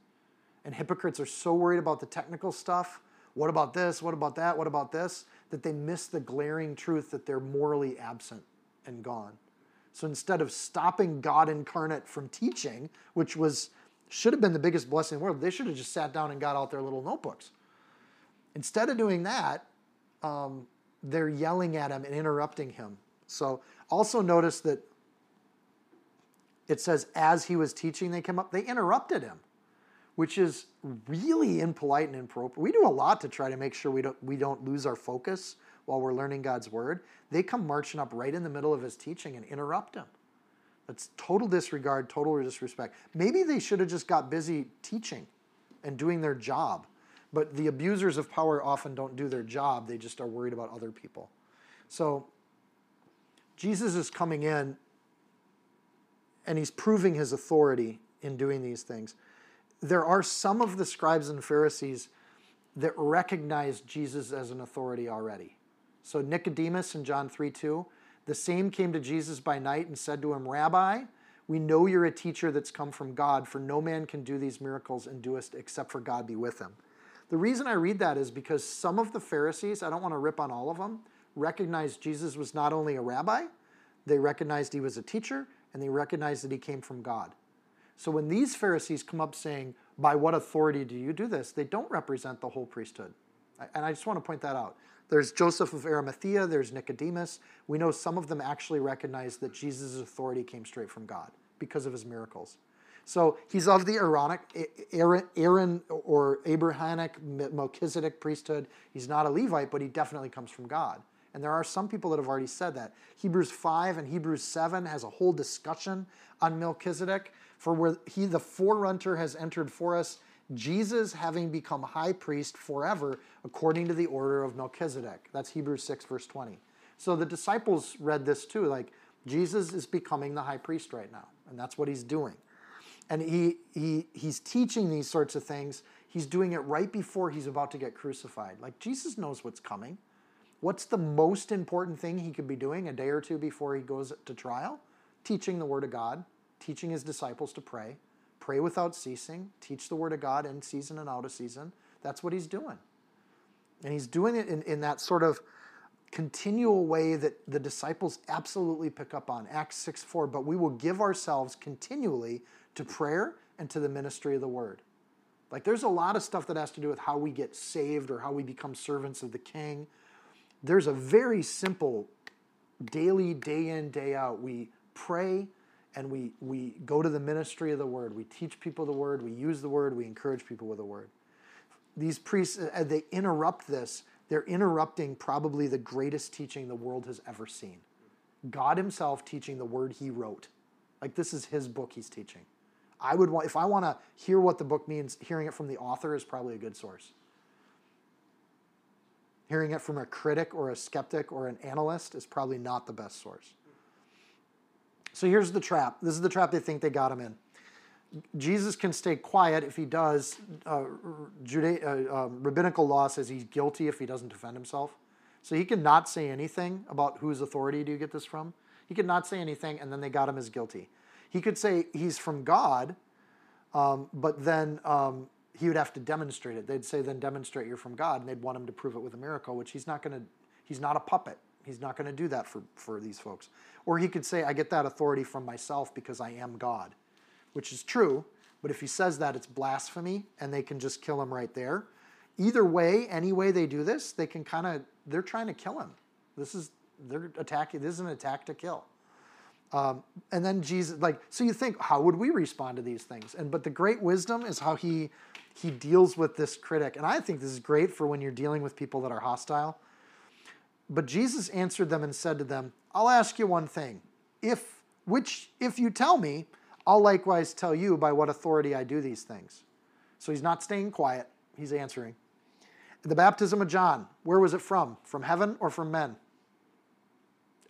[SPEAKER 1] And hypocrites are so worried about the technical stuff. What about this? What about that? What about this? That they miss the glaring truth that they're morally absent and gone. So instead of stopping God incarnate from teaching, which was should have been the biggest blessing in the world, they should have just sat down and got out their little notebooks. Instead of doing that, um, they're yelling at him and interrupting him. So also notice that it says as he was teaching, they came up, they interrupted him which is really impolite and inappropriate. We do a lot to try to make sure we don't we don't lose our focus while we're learning God's word. They come marching up right in the middle of his teaching and interrupt him. That's total disregard, total disrespect. Maybe they should have just got busy teaching and doing their job. But the abusers of power often don't do their job, they just are worried about other people. So Jesus is coming in and he's proving his authority in doing these things there are some of the scribes and Pharisees that recognize Jesus as an authority already. So Nicodemus in John 3 2, the same came to Jesus by night and said to him, Rabbi, we know you're a teacher that's come from God, for no man can do these miracles and doest except for God be with him. The reason I read that is because some of the Pharisees, I don't want to rip on all of them, recognized Jesus was not only a rabbi, they recognized he was a teacher, and they recognized that he came from God. So when these Pharisees come up saying, By what authority do you do this? they don't represent the whole priesthood. And I just want to point that out. There's Joseph of Arimathea, there's Nicodemus. We know some of them actually recognize that Jesus' authority came straight from God because of his miracles. So he's of the Aaronic, Aaron, or Abrahamic Melchizedek priesthood. He's not a Levite, but he definitely comes from God. And there are some people that have already said that. Hebrews 5 and Hebrews 7 has a whole discussion on Melchizedek, for where he, the forerunner, has entered for us, Jesus having become high priest forever according to the order of Melchizedek. That's Hebrews 6, verse 20. So the disciples read this too, like Jesus is becoming the high priest right now, and that's what he's doing and he, he, he's teaching these sorts of things. He's doing it right before he's about to get crucified. Like Jesus knows what's coming. What's the most important thing he could be doing a day or two before he goes to trial? Teaching the Word of God, teaching his disciples to pray, pray without ceasing, teach the Word of God in season and out of season. That's what he's doing. And he's doing it in, in that sort of continual way that the disciples absolutely pick up on. Acts 6 4, but we will give ourselves continually to prayer and to the ministry of the word. Like there's a lot of stuff that has to do with how we get saved or how we become servants of the king. There's a very simple daily, day in, day out. We pray and we, we go to the ministry of the word. We teach people the word, we use the word, we encourage people with the word. These priests, uh, they interrupt this. They're interrupting probably the greatest teaching the world has ever seen. God Himself teaching the word He wrote. Like this is His book He's teaching. I would want, if I want to hear what the book means, hearing it from the author is probably a good source. Hearing it from a critic or a skeptic or an analyst is probably not the best source. So here's the trap. This is the trap they think they got him in. Jesus can stay quiet if he does. Uh, Juda- uh, um, rabbinical law says he's guilty if he doesn't defend himself. So he can not say anything about whose authority do you get this from. He could not say anything, and then they got him as guilty. He could say he's from God, um, but then um, he would have to demonstrate it. They'd say, then demonstrate you're from God, and they'd want him to prove it with a miracle, which he's not going to. He's not a puppet. He's not going to do that for, for these folks. Or he could say, I get that authority from myself because I am God, which is true. But if he says that, it's blasphemy, and they can just kill him right there. Either way, any way they do this, they can kind of, they're trying to kill him. This is, they're attacking, this is an attack to kill. Um, and then Jesus, like, so you think, how would we respond to these things? And but the great wisdom is how he he deals with this critic, and I think this is great for when you're dealing with people that are hostile. But Jesus answered them and said to them, "I'll ask you one thing. If which if you tell me, I'll likewise tell you by what authority I do these things." So he's not staying quiet; he's answering. The baptism of John, where was it from? From heaven or from men?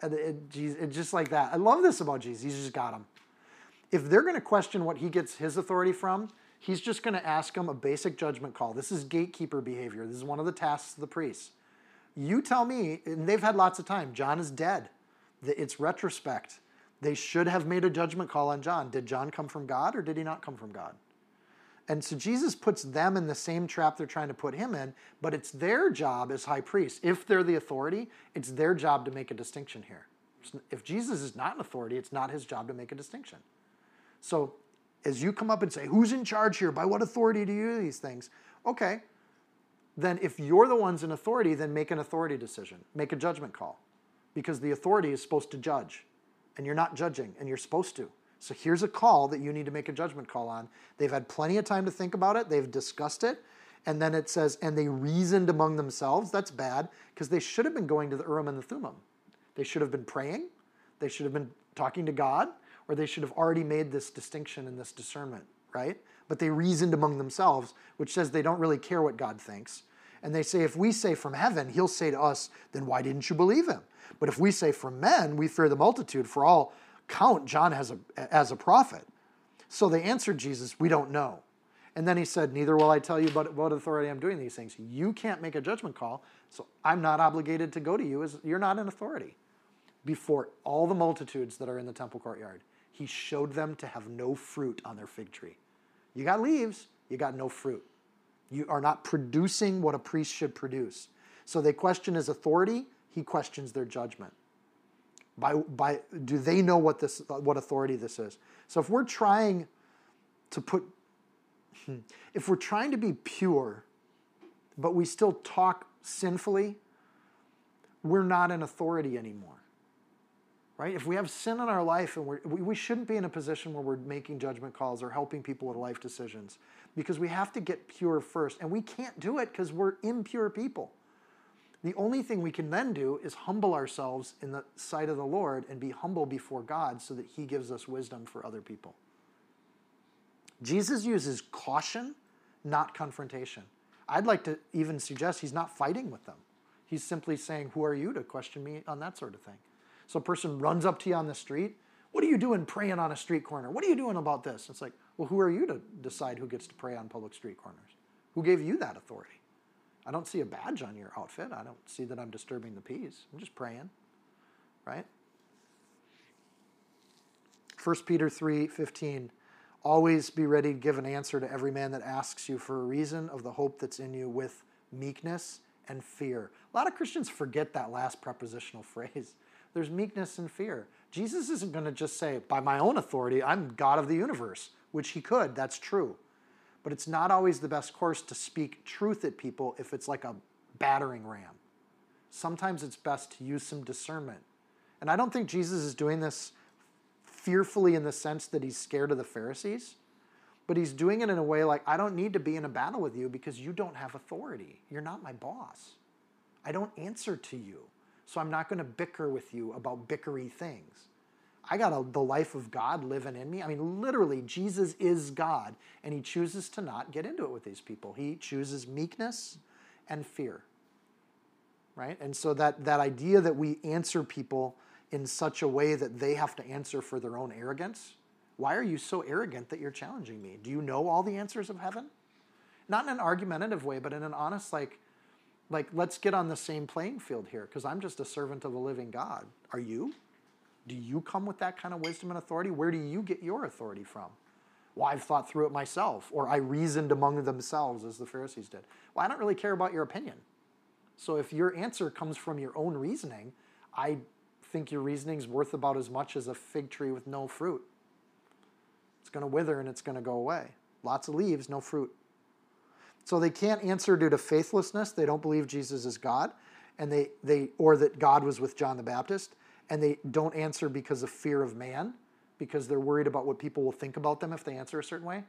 [SPEAKER 1] It, it, it, just like that. I love this about Jesus. He's just got him. If they're going to question what he gets his authority from, he's just going to ask them a basic judgment call. This is gatekeeper behavior. This is one of the tasks of the priests. You tell me, and they've had lots of time. John is dead. It's retrospect. They should have made a judgment call on John. Did John come from God or did he not come from God? And so Jesus puts them in the same trap they're trying to put him in, but it's their job as high priests. If they're the authority, it's their job to make a distinction here. If Jesus is not an authority, it's not his job to make a distinction. So as you come up and say, Who's in charge here? By what authority do you do these things? Okay. Then if you're the ones in authority, then make an authority decision, make a judgment call. Because the authority is supposed to judge, and you're not judging, and you're supposed to. So here's a call that you need to make a judgment call on. They've had plenty of time to think about it, they've discussed it, and then it says, and they reasoned among themselves. That's bad because they should have been going to the Urim and the Thummim. They should have been praying, they should have been talking to God, or they should have already made this distinction and this discernment, right? But they reasoned among themselves, which says they don't really care what God thinks. And they say, if we say from heaven, he'll say to us, then why didn't you believe him? But if we say from men, we fear the multitude, for all count John as a, as a prophet. So they answered Jesus, We don't know. And then he said, Neither will I tell you but what authority I'm doing these things. You can't make a judgment call, so I'm not obligated to go to you as you're not an authority. Before all the multitudes that are in the temple courtyard, he showed them to have no fruit on their fig tree. You got leaves, you got no fruit. You are not producing what a priest should produce. So they question his authority, he questions their judgment. By, by, do they know what, this, what authority this is? So if we're trying to put, if we're trying to be pure, but we still talk sinfully, we're not an authority anymore. Right? If we have sin in our life and we're, we shouldn't be in a position where we're making judgment calls or helping people with life decisions because we have to get pure first. And we can't do it because we're impure people. The only thing we can then do is humble ourselves in the sight of the Lord and be humble before God so that He gives us wisdom for other people. Jesus uses caution, not confrontation. I'd like to even suggest He's not fighting with them. He's simply saying, Who are you to question me on that sort of thing? So a person runs up to you on the street. What are you doing praying on a street corner? What are you doing about this? It's like, well, who are you to decide who gets to pray on public street corners? Who gave you that authority? I don't see a badge on your outfit. I don't see that I'm disturbing the peace. I'm just praying, right? 1 Peter 3 15. Always be ready to give an answer to every man that asks you for a reason of the hope that's in you with meekness and fear. A lot of Christians forget that last prepositional phrase. There's meekness and fear. Jesus isn't going to just say, by my own authority, I'm God of the universe, which he could, that's true. But it's not always the best course to speak truth at people if it's like a battering ram. Sometimes it's best to use some discernment. And I don't think Jesus is doing this fearfully in the sense that he's scared of the Pharisees, but he's doing it in a way like, I don't need to be in a battle with you because you don't have authority. You're not my boss. I don't answer to you. So I'm not going to bicker with you about bickery things. I got a, the life of God living in me. I mean, literally, Jesus is God, and he chooses to not get into it with these people. He chooses meekness and fear. Right? And so that, that idea that we answer people in such a way that they have to answer for their own arrogance. Why are you so arrogant that you're challenging me? Do you know all the answers of heaven? Not in an argumentative way, but in an honest, like, like let's get on the same playing field here, because I'm just a servant of the living God. Are you? Do you come with that kind of wisdom and authority? Where do you get your authority from? Well, I've thought through it myself, or I reasoned among themselves, as the Pharisees did. Well, I don't really care about your opinion. So if your answer comes from your own reasoning, I think your reasoning's worth about as much as a fig tree with no fruit. It's going to wither and it's going to go away. Lots of leaves, no fruit. So they can't answer due to faithlessness. They don't believe Jesus is God, and they, they or that God was with John the Baptist and they don't answer because of fear of man, because they're worried about what people will think about them if they answer a certain way.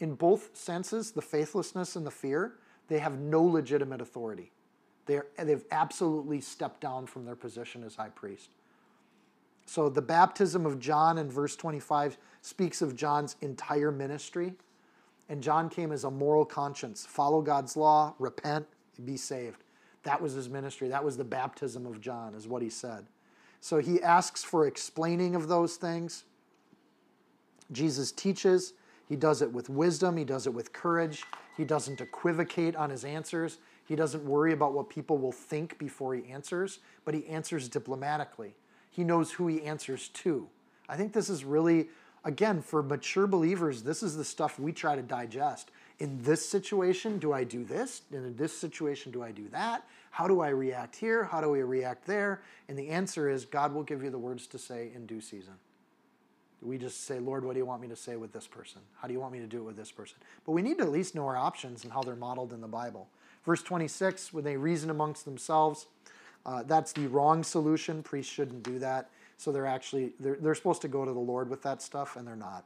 [SPEAKER 1] In both senses, the faithlessness and the fear, they have no legitimate authority. They're, they've absolutely stepped down from their position as high priest. So the baptism of John in verse 25 speaks of John's entire ministry. And John came as a moral conscience follow God's law, repent, be saved. That was his ministry. That was the baptism of John, is what he said. So he asks for explaining of those things. Jesus teaches. He does it with wisdom. He does it with courage. He doesn't equivocate on his answers. He doesn't worry about what people will think before he answers, but he answers diplomatically. He knows who he answers to. I think this is really, again, for mature believers, this is the stuff we try to digest. In this situation, do I do this? And In this situation, do I do that? How do I react here? How do we react there? And the answer is God will give you the words to say in due season. We just say, Lord, what do you want me to say with this person? How do you want me to do it with this person? But we need to at least know our options and how they're modeled in the Bible. Verse 26, when they reason amongst themselves, uh, that's the wrong solution. Priests shouldn't do that. So they're actually they're, they're supposed to go to the Lord with that stuff, and they're not.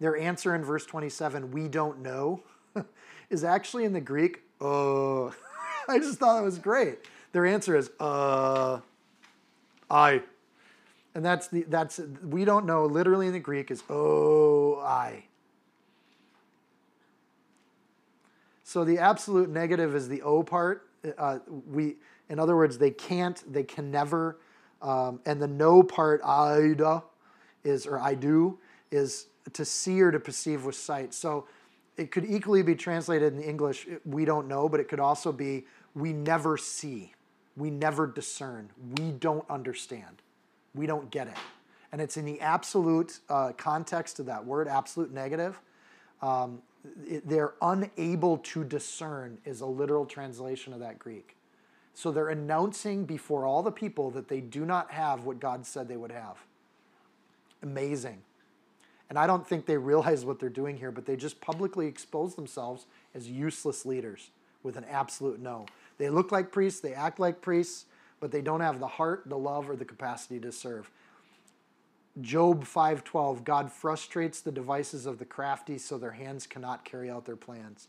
[SPEAKER 1] Their answer in verse 27, we don't know, is actually in the Greek, uh, I just thought it was great. Their answer is, uh, I. And that's the, that's, we don't know, literally in the Greek is, oh, I. So the absolute negative is the O part. Uh, we, in other words, they can't, they can never. Um, and the no part, Ida, is, or I do, is to see or to perceive with sight. So it could equally be translated in English, we don't know, but it could also be we never see, we never discern, we don't understand, we don't get it. And it's in the absolute uh, context of that word, absolute negative. Um, they're unable to discern is a literal translation of that Greek. So they're announcing before all the people that they do not have what God said they would have. Amazing. And I don't think they realize what they're doing here, but they just publicly expose themselves as useless leaders with an absolute no. They look like priests, they act like priests, but they don't have the heart, the love, or the capacity to serve. Job 5:12 God frustrates the devices of the crafty so their hands cannot carry out their plans.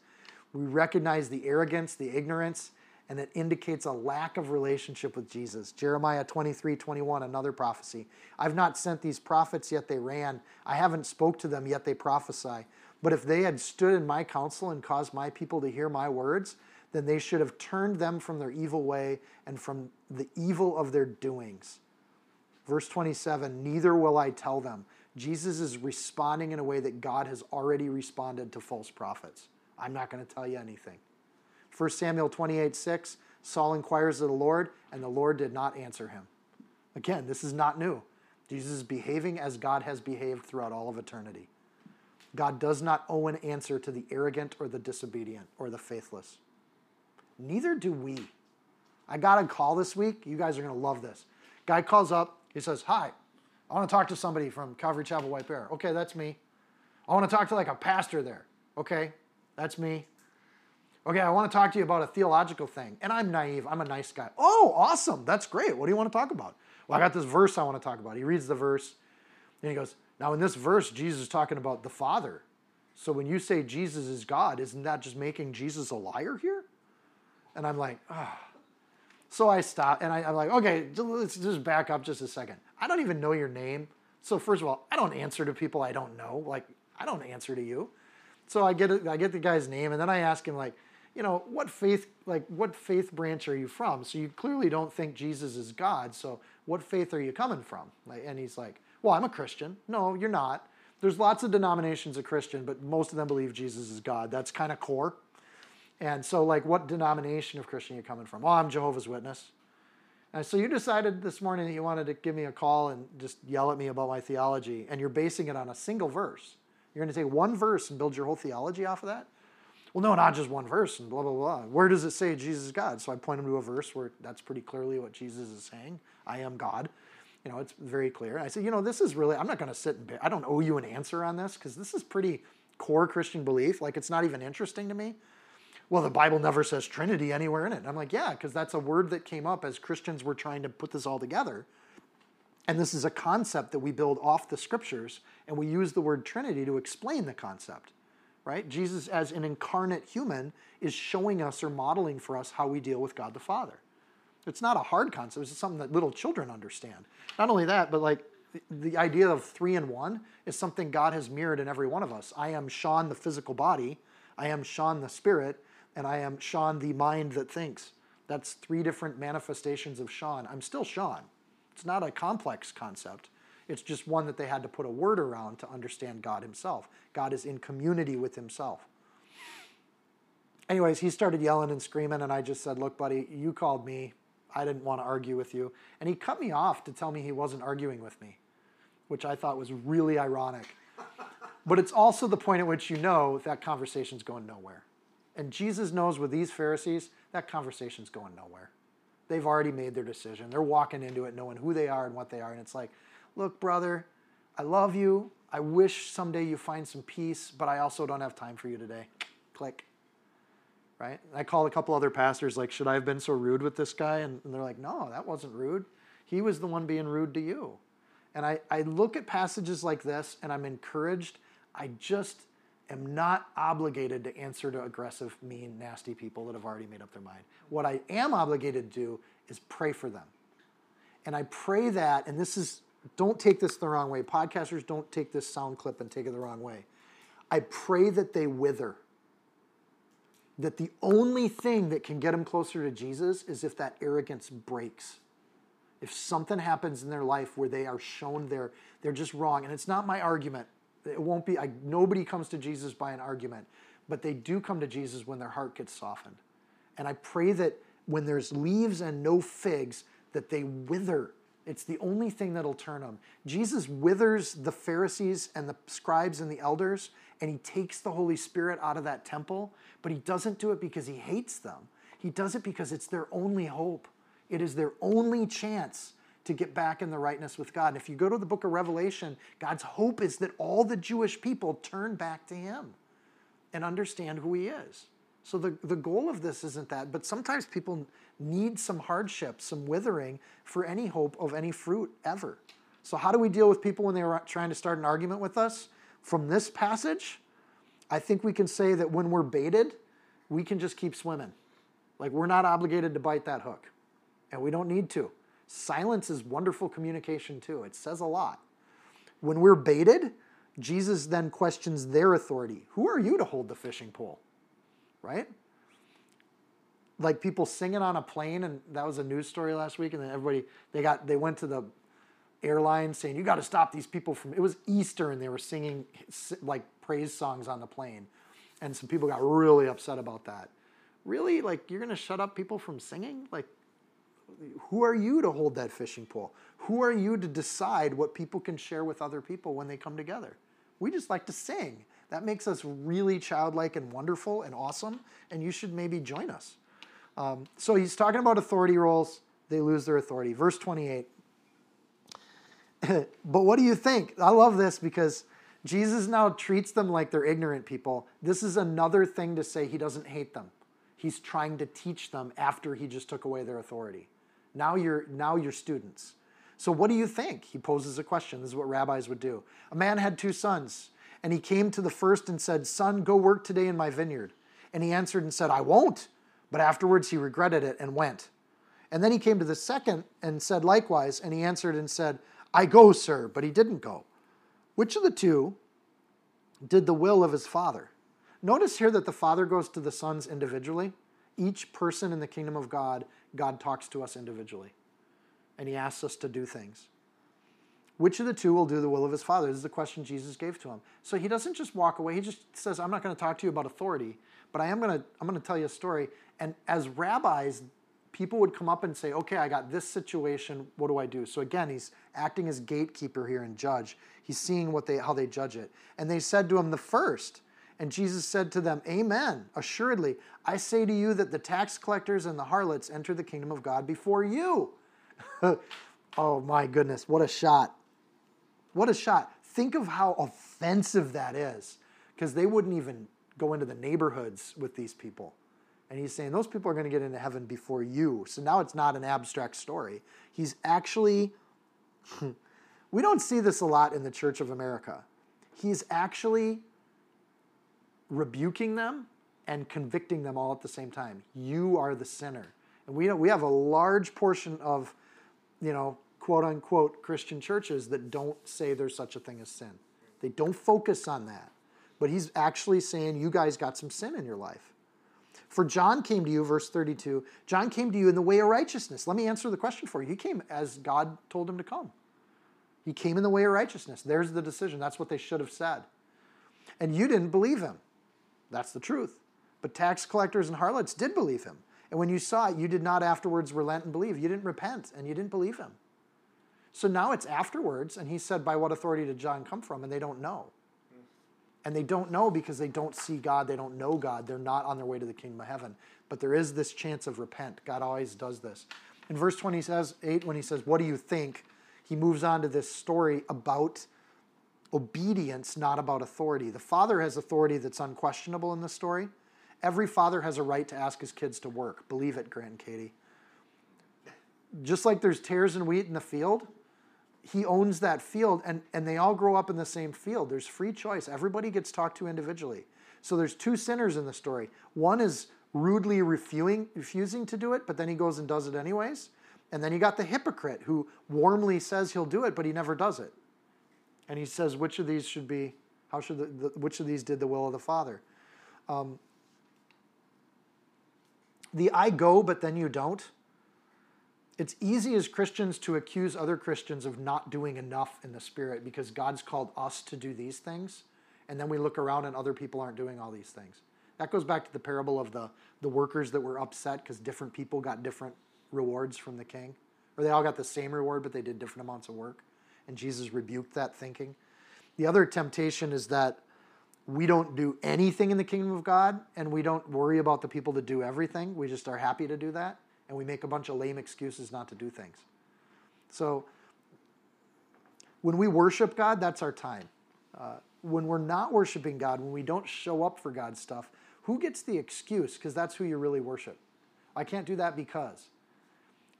[SPEAKER 1] We recognize the arrogance, the ignorance, and it indicates a lack of relationship with Jesus. Jeremiah 23, 21, another prophecy. I've not sent these prophets, yet they ran. I haven't spoke to them, yet they prophesy. But if they had stood in my counsel and caused my people to hear my words, then they should have turned them from their evil way and from the evil of their doings. Verse 27 Neither will I tell them. Jesus is responding in a way that God has already responded to false prophets. I'm not going to tell you anything. 1 Samuel 28 6 Saul inquires of the Lord, and the Lord did not answer him. Again, this is not new. Jesus is behaving as God has behaved throughout all of eternity. God does not owe an answer to the arrogant or the disobedient or the faithless. Neither do we. I got a call this week. You guys are going to love this. Guy calls up. He says, Hi, I want to talk to somebody from Calvary Chapel White Bear. Okay, that's me. I want to talk to like a pastor there. Okay, that's me. Okay, I want to talk to you about a theological thing. And I'm naive. I'm a nice guy. Oh, awesome. That's great. What do you want to talk about? Well, I got this verse I want to talk about. He reads the verse and he goes, Now, in this verse, Jesus is talking about the Father. So when you say Jesus is God, isn't that just making Jesus a liar here? And I'm like, ah. Oh. So I stop and I, am like, okay, let's just back up just a second. I don't even know your name. So first of all, I don't answer to people I don't know. Like I don't answer to you. So I get I get the guy's name and then I ask him like, you know, what faith like what faith branch are you from? So you clearly don't think Jesus is God. So what faith are you coming from? And he's like, well, I'm a Christian. No, you're not. There's lots of denominations of Christian, but most of them believe Jesus is God. That's kind of core. And so, like, what denomination of Christian are you coming from? Well, I'm Jehovah's Witness. And so you decided this morning that you wanted to give me a call and just yell at me about my theology, and you're basing it on a single verse. You're going to take one verse and build your whole theology off of that? Well, no, not just one verse and blah, blah, blah. Where does it say Jesus is God? So I point him to a verse where that's pretty clearly what Jesus is saying I am God. You know, it's very clear. I said, you know, this is really, I'm not going to sit and, I don't owe you an answer on this because this is pretty core Christian belief. Like, it's not even interesting to me well, the Bible never says Trinity anywhere in it. And I'm like, yeah, because that's a word that came up as Christians were trying to put this all together. And this is a concept that we build off the scriptures, and we use the word Trinity to explain the concept, right? Jesus, as an incarnate human, is showing us or modeling for us how we deal with God the Father. It's not a hard concept, it's something that little children understand. Not only that, but like the idea of three in one is something God has mirrored in every one of us. I am Seann, the physical body, I am Seann, the spirit, and I am Seann, the mind that thinks. That's three different manifestations of Seann. I'm still Seann. It's not a complex concept. It's just one that they had to put a word around to understand God Himself. God is in community with Himself. Anyways, he started yelling and screaming, and I just said, Look, buddy, you called me. I didn't want to argue with you. And he cut me off to tell me he wasn't arguing with me, which I thought was really ironic. but it's also the point at which you know that conversation's going nowhere. And Jesus knows with these Pharisees, that conversation's going nowhere. They've already made their decision. They're walking into it knowing who they are and what they are. And it's like, look, brother, I love you. I wish someday you find some peace, but I also don't have time for you today. Click. Right? I called a couple other pastors, like, should I have been so rude with this guy? And they're like, no, that wasn't rude. He was the one being rude to you. And I, I look at passages like this and I'm encouraged. I just am not obligated to answer to aggressive, mean, nasty people that have already made up their mind. What I am obligated to do is pray for them. And I pray that, and this is, don't take this the wrong way. Podcasters don't take this sound clip and take it the wrong way. I pray that they wither. That the only thing that can get them closer to Jesus is if that arrogance breaks. If something happens in their life where they are shown they're, they're just wrong. And it's not my argument. It won't be, I, nobody comes to Jesus by an argument, but they do come to Jesus when their heart gets softened. And I pray that when there's leaves and no figs, that they wither It's the only thing that'll turn them. Jesus withers the Pharisees and the scribes and the elders, and he takes the Holy Spirit out of that temple, but he doesn't do it because he hates them. He does it because it's their only hope. It is their only chance to get back in the rightness with God. And if you go to the book of Revelation, God's hope is that all the Jewish people turn back to him and understand who he is. So the, the goal of this isn't that, but sometimes people need some hardship, some withering for any hope of any fruit ever. So, how do we deal with people when they're trying to start an argument with us? From this passage, I think we can say that when we're baited, we can just keep swimming. Like, we're not obligated to bite that hook, and we don't need to. Silence is wonderful communication, too. It says a lot. When we're baited, Jesus then questions their authority. Who are you to hold the fishing pole? Right? like people singing on a plane, and that was a news story last week. And then everybody they got they went to the airline saying you got to stop these people from. It was Easter, and they were singing like praise songs on the plane, and some people got really upset about that. Really, like you're gonna shut up people from singing? Like, who are you to hold that fishing pole? Who are you to decide what people can share with other people when they come together? We just like to sing. That makes us really childlike and wonderful and awesome, and you should maybe join us. Um, so he's talking about authority roles. They lose their authority. Verse 28. but what do you think? I love this because Jesus now treats them like they're ignorant people. This is another thing to say he doesn't hate them. He's trying to teach them after he just took away their authority. Now you're now you're students. So what do you think? He poses a question. This is what rabbis would do. A man had two sons, and he came to the first and said, "Son, go work today in my vineyard." And he answered and said, "I won't." But afterwards he regretted it and went. And then he came to the second and said likewise, and he answered and said, I go, sir, but he didn't go. Which of the two did the will of his father? Notice here that the father goes to the sons individually. Each person in the kingdom of God, God talks to us individually. And he asks us to do things. Which of the two will do the will of his father? This is the question Jesus gave to him. So he doesn't just walk away. He just says, I'm not going to talk to you about authority, but I am going to, I'm going to tell you a story. And as rabbis, people would come up and say, okay, I got this situation. What do I do? So again, he's acting as gatekeeper here and judge. He's seeing what they, how they judge it. And they said to him, the first. And Jesus said to them, Amen. Assuredly, I say to you that the tax collectors and the harlots enter the kingdom of God before you. oh my goodness, what a shot. What a shot. Think of how offensive that is, because they wouldn't even go into the neighborhoods with these people. And he's saying those people are going to get into heaven before you. So now it's not an abstract story. He's actually, we don't see this a lot in the Church of America. He's actually rebuking them and convicting them all at the same time. You are the sinner. And we, know, we have a large portion of, you know, quote unquote Christian churches that don't say there's such a thing as sin. They don't focus on that. But he's actually saying, you guys got some sin in your life. For John came to you, verse 32, John came to you in the way of righteousness. Let me answer the question for you. He came as God told him to come. He came in the way of righteousness. There's the decision. That's what they should have said. And you didn't believe him. That's the truth. But tax collectors and harlots did believe him. And when you saw it, you did not afterwards relent and believe. You didn't repent and you didn't believe him. So now it's afterwards, and he said, By what authority did John come from? And they don't know. And they don't know because they don't see God, they don't know God, they're not on their way to the kingdom of heaven. But there is this chance of repent. God always does this. In verse 20 says 8, when he says, What do you think? He moves on to this story about obedience, not about authority. The father has authority that's unquestionable in this story. Every father has a right to ask his kids to work. Believe it, Grand Katie. Just like there's tares and wheat in the field, he owns that field and, and they all grow up in the same field. There's free choice. Everybody gets talked to individually. So there's two sinners in the story. One is rudely refusing, refusing to do it, but then he goes and does it anyways. And then you got the hypocrite who warmly says he'll do it, but he never does it. And he says, which of these should be, how should the, the which of these did the will of the Father? Um, the I go, but then you don't it's easy as Christians to accuse other Christians of not doing enough in the Spirit because God's called us to do these things, and then we look around and other people aren't doing all these things. That goes back to the parable of the, the workers that were upset because different people got different rewards from the king, or they all got the same reward, but they did different amounts of work. And Jesus rebuked that thinking. The other temptation is that we don't do anything in the kingdom of God and we don't worry about the people that do everything. We just are happy to do that and we make a bunch of lame excuses not to do things. So when we worship God, that's our time. Uh, when we're not worshiping God, when we don't show up for God's stuff, who gets the excuse? Because that's who you really worship. I can't do that because.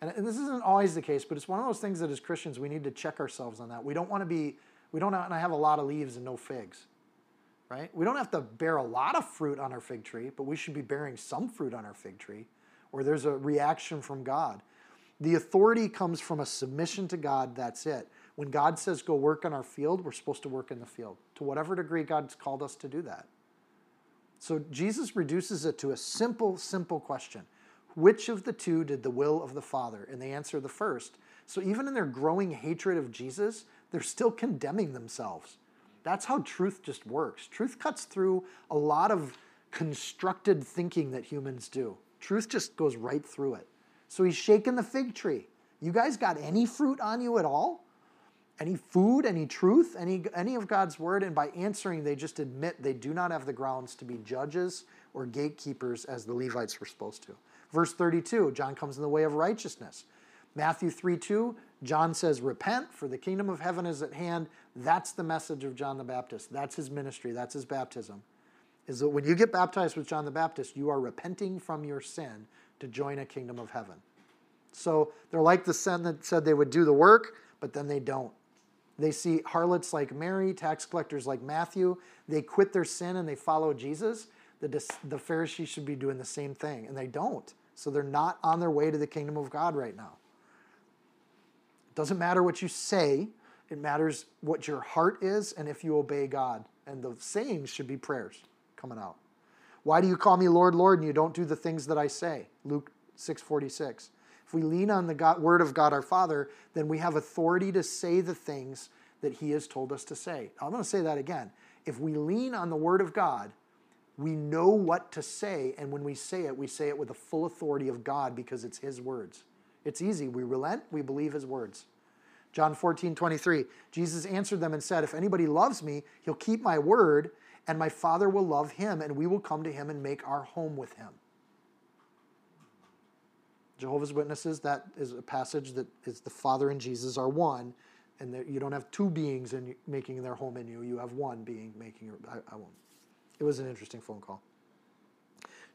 [SPEAKER 1] And, and this isn't always the case, but it's one of those things that as Christians we need to check ourselves on that. We don't want to be, we don't want to have a lot of leaves and no figs, right? We don't have to bear a lot of fruit on our fig tree, but we should be bearing some fruit on our fig tree, or there's a reaction from God. The authority comes from a submission to God, that's it. When God says go work in our field, we're supposed to work in the field. To whatever degree God's called us to do that. So Jesus reduces it to a simple, simple question Which of the two did the will of the Father? And they answer the first. So even in their growing hatred of Jesus, they're still condemning themselves. That's how truth just works. Truth cuts through a lot of constructed thinking that humans do. Truth just goes right through it. So he's shaking the fig tree. You guys got any fruit on you at all? any food, any truth, any, any of God's word, and by answering, they just admit they do not have the grounds to be judges or gatekeepers as the Levites were supposed to. Verse 32, John comes in the way of righteousness. Matthew 3 2, John says, Repent, for the kingdom of heaven is at hand. That's the message of John the Baptist. That's his ministry, that's his baptism. Is that when you get baptized with John the Baptist, you are repenting from your sin to join a kingdom of heaven. So they're like the sin that said they would do the work, but then they don't. They see harlots like Mary, tax collectors like Matthew. They quit their sin and they follow Jesus. The, the Pharisees should be doing the same thing, and they don't. So they're not on their way to the kingdom of God right now. It doesn't matter what you say, it matters what your heart is and if you obey God. And the sayings should be prayers coming out. Why do you call me Lord, Lord, and you don't do the things that I say? Luke 646. If we lean on the God, word of God our Father, then we have authority to say the things that He has told us to say. I'm going to say that again. If we lean on the word of God, we know what to say, and when we say it, we say it with the full authority of God because it's His words. It's easy. We relent, we believe His words. John 14, 23. Jesus answered them and said, If anybody loves me, he'll keep my word, and my Father will love him, and we will come to him and make our home with him. Jehovah's Witnesses, that is a passage that is the Father and Jesus are one, and you don't have two beings in making their home in you. You have one being making. Your, I, I won't. It was an interesting phone call.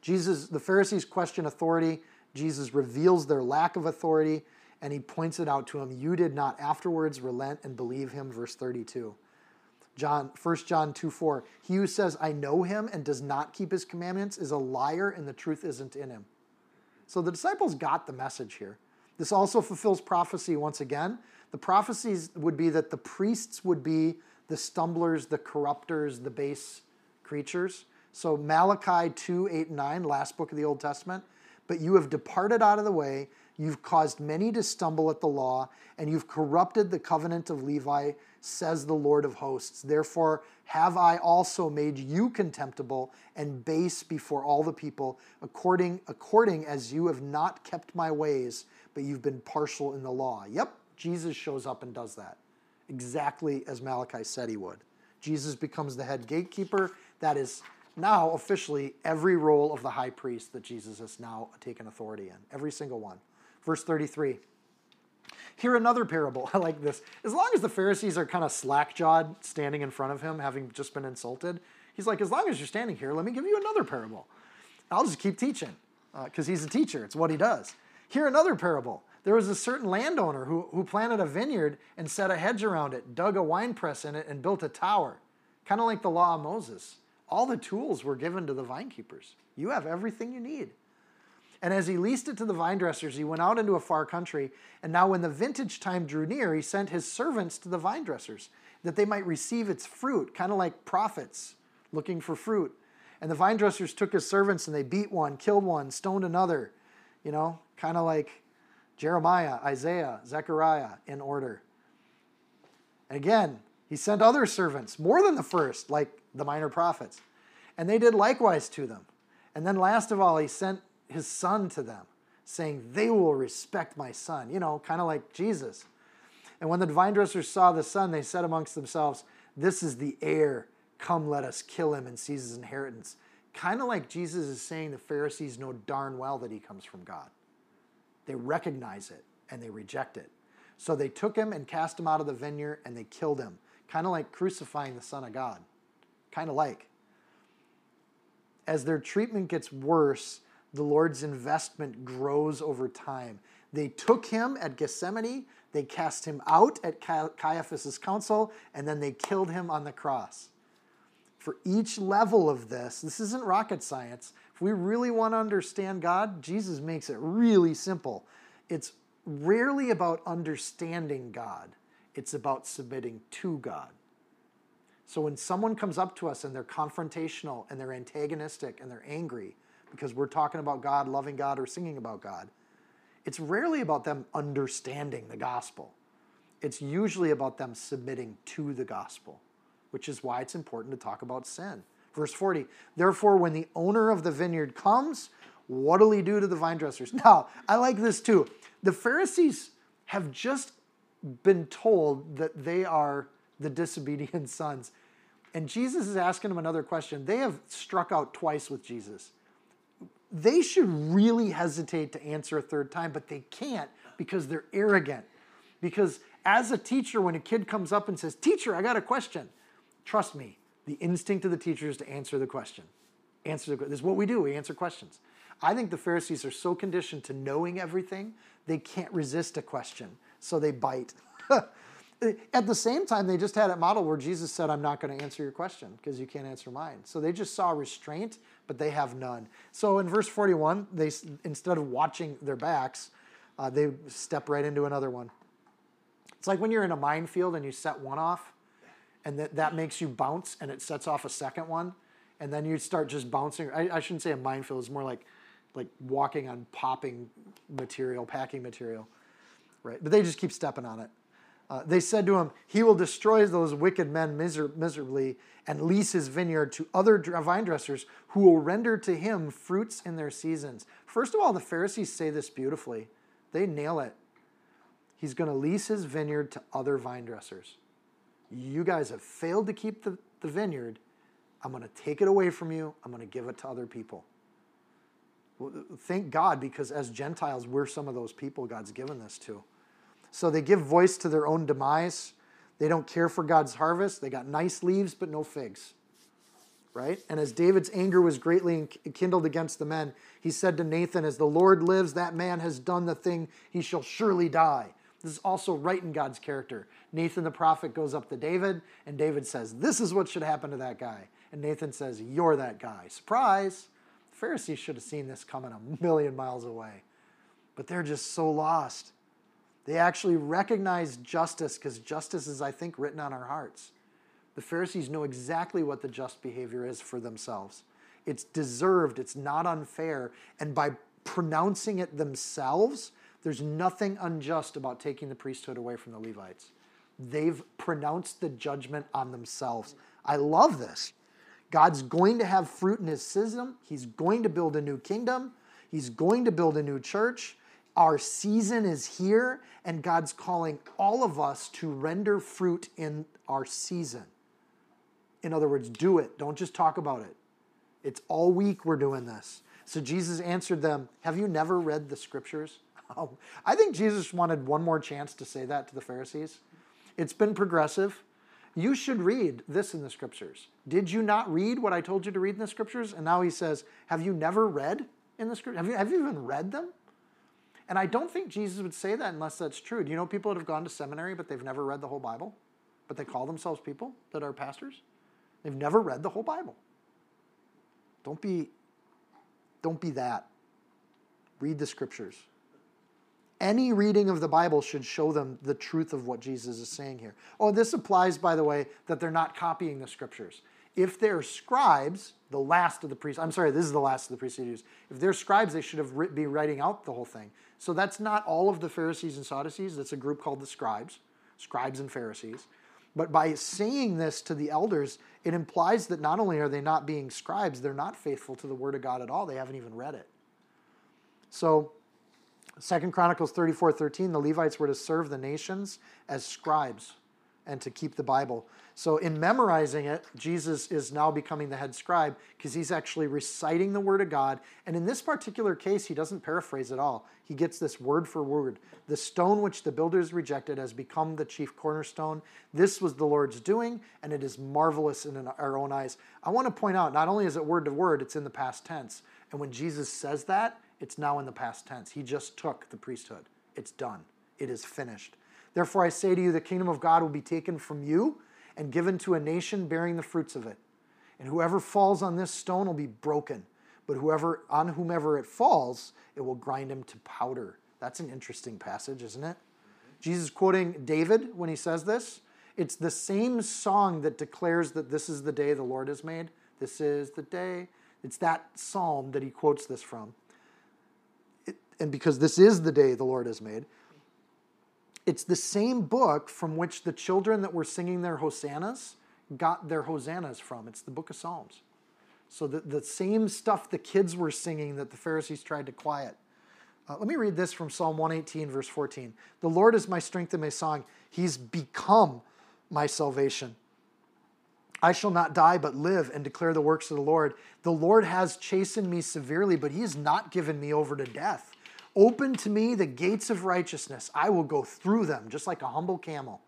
[SPEAKER 1] Jesus, the Pharisees question authority. Jesus reveals their lack of authority, and he points it out to him. You did not afterwards relent and believe him. Verse 32. John, 1 John 2 4. He who says, I know him and does not keep his commandments is a liar, and the truth isn't in him. So the disciples got the message here. This also fulfills prophecy once again. The prophecies would be that the priests would be the stumblers, the corruptors, the base creatures. So Malachi 2, 8, and 9, last book of the Old Testament. But you have departed out of the way, you've caused many to stumble at the law, and you've corrupted the covenant of Levi, says the Lord of hosts. Therefore, have I also made you contemptible and base before all the people, according, according as you have not kept my ways, but you've been partial in the law. Yep, Jesus shows up and does that, exactly as Malachi said he would. Jesus becomes the head gatekeeper. That is now officially every role of the high priest that Jesus has now taken authority in, every single one. Verse 33. Hear another parable. I like this. As long as the Pharisees are kind of slack jawed standing in front of him, having just been insulted, he's like, as long as you're standing here, let me give you another parable. I'll just keep teaching because uh, he's a teacher. It's what he does. Hear another parable. There was a certain landowner who, who planted a vineyard and set a hedge around it, dug a wine press in it, and built a tower, kind of like the law of Moses. All the tools were given to the vine keepers. You have everything you need. And as he leased it to the vine dressers, he went out into a far country. And now, when the vintage time drew near, he sent his servants to the vine dressers that they might receive its fruit, kind of like prophets looking for fruit. And the vine dressers took his servants and they beat one, killed one, stoned another, you know, kind of like Jeremiah, Isaiah, Zechariah in order. And again, he sent other servants, more than the first, like the minor prophets. And they did likewise to them. And then last of all, he sent his son to them, saying, They will respect my son, you know, kind of like Jesus. And when the vine dressers saw the son, they said amongst themselves, This is the heir. Come, let us kill him and seize his inheritance. Kind of like Jesus is saying the Pharisees know darn well that he comes from God. They recognize it and they reject it. So they took him and cast him out of the vineyard and they killed him. Kind of like crucifying the Son of God. Kind of like. As their treatment gets worse, the Lord's investment grows over time. They took him at Gethsemane, they cast him out at Caiaphas' council, and then they killed him on the cross. For each level of this, this isn't rocket science. If we really want to understand God, Jesus makes it really simple. It's rarely about understanding God, it's about submitting to God. So when someone comes up to us and they're confrontational and they're antagonistic and they're angry, because we're talking about God, loving God, or singing about God, it's rarely about them understanding the gospel. It's usually about them submitting to the gospel, which is why it's important to talk about sin. Verse 40 Therefore, when the owner of the vineyard comes, what'll he do to the vine dressers? Now, I like this too. The Pharisees have just been told that they are the disobedient sons. And Jesus is asking them another question. They have struck out twice with Jesus they should really hesitate to answer a third time, but they can't because they're arrogant. Because as a teacher, when a kid comes up and says, Teacher, I got a question, trust me, the instinct of the teacher is to answer the question. Answer the, this is what we do, we answer questions. I think the Pharisees are so conditioned to knowing everything, they can't resist a question, so they bite. At the same time, they just had a model where Jesus said, I'm not going to answer your question because you can't answer mine. So they just saw restraint, but they have none. So in verse 41, they instead of watching their backs, uh, they step right into another one. It's like when you're in a minefield and you set one off, and that, that makes you bounce and it sets off a second one, and then you start just bouncing. I, I shouldn't say a minefield, it's more like, like walking on popping material, packing material, right? But they just keep stepping on it. Uh, they said to him, He will destroy those wicked men miser- miserably and lease his vineyard to other vine dressers who will render to him fruits in their seasons. First of all, the Pharisees say this beautifully. They nail it. He's going to lease his vineyard to other vine dressers. You guys have failed to keep the, the vineyard. I'm going to take it away from you. I'm going to give it to other people. Thank God, because as Gentiles, we're some of those people God's given this to. So they give voice to their own demise. They don't care for God's harvest. They got nice leaves, but no figs. Right? And as David's anger was greatly kindled against the men, he said to Nathan, As the Lord lives, that man has done the thing, he shall surely die. This is also right in God's character. Nathan the prophet goes up to David, and David says, This is what should happen to that guy. And Nathan says, You're that guy. Surprise! The Pharisees should have seen this coming a million miles away. But they're just so lost. They actually recognize justice because justice is, I think, written on our hearts. The Pharisees know exactly what the just behavior is for themselves. It's deserved, it's not unfair. And by pronouncing it themselves, there's nothing unjust about taking the priesthood away from the Levites. They've pronounced the judgment on themselves. I love this. God's going to have fruit in his system. He's going to build a new kingdom. He's going to build a new church. Our season is here, and God's calling all of us to render fruit in our season. In other words, do it. Don't just talk about it. It's all week we're doing this. So Jesus answered them, Have you never read the scriptures? Oh, I think Jesus wanted one more chance to say that to the Pharisees. It's been progressive. You should read this in the scriptures. Did you not read what I told you to read in the scriptures? And now he says, Have you never read in the scriptures? Have you, have you even read them? And I don't think Jesus would say that unless that's true. Do you know people that have gone to seminary but they've never read the whole Bible? But they call themselves people that are pastors? They've never read the whole Bible. Don't be don't be that. Read the scriptures. Any reading of the Bible should show them the truth of what Jesus is saying here. Oh, this applies, by the way, that they're not copying the scriptures. If they're scribes, the last of the priests, I'm sorry, this is the last of the priests. If they're scribes, they should have be writing out the whole thing. So that's not all of the Pharisees and Sadducees. That's a group called the scribes, scribes and Pharisees. But by saying this to the elders, it implies that not only are they not being scribes, they're not faithful to the Word of God at all. They haven't even read it. So Second Chronicles 34 13, the Levites were to serve the nations as scribes and to keep the Bible. So, in memorizing it, Jesus is now becoming the head scribe because he's actually reciting the Word of God. And in this particular case, he doesn't paraphrase at all. He gets this word for word. The stone which the builders rejected has become the chief cornerstone. This was the Lord's doing, and it is marvelous in our own eyes. I want to point out not only is it word to word, it's in the past tense. And when Jesus says that, it's now in the past tense. He just took the priesthood. It's done, it is finished. Therefore, I say to you, the kingdom of God will be taken from you and given to a nation bearing the fruits of it. And whoever falls on this stone will be broken, but whoever on whomever it falls, it will grind him to powder. That's an interesting passage, isn't it? Mm-hmm. Jesus quoting David when he says this. It's the same song that declares that this is the day the Lord has made. This is the day. It's that psalm that he quotes this from and because this is the day the Lord has made, it's the same book from which the children that were singing their hosannas got their hosannas from. It's the book of Psalms. So the, the same stuff the kids were singing that the Pharisees tried to quiet. Uh, let me read this from Psalm 118, verse 14. The Lord is my strength and my song. He's become my salvation. I shall not die, but live and declare the works of the Lord. The Lord has chastened me severely, but he has not given me over to death. Open to me the gates of righteousness. I will go through them just like a humble camel.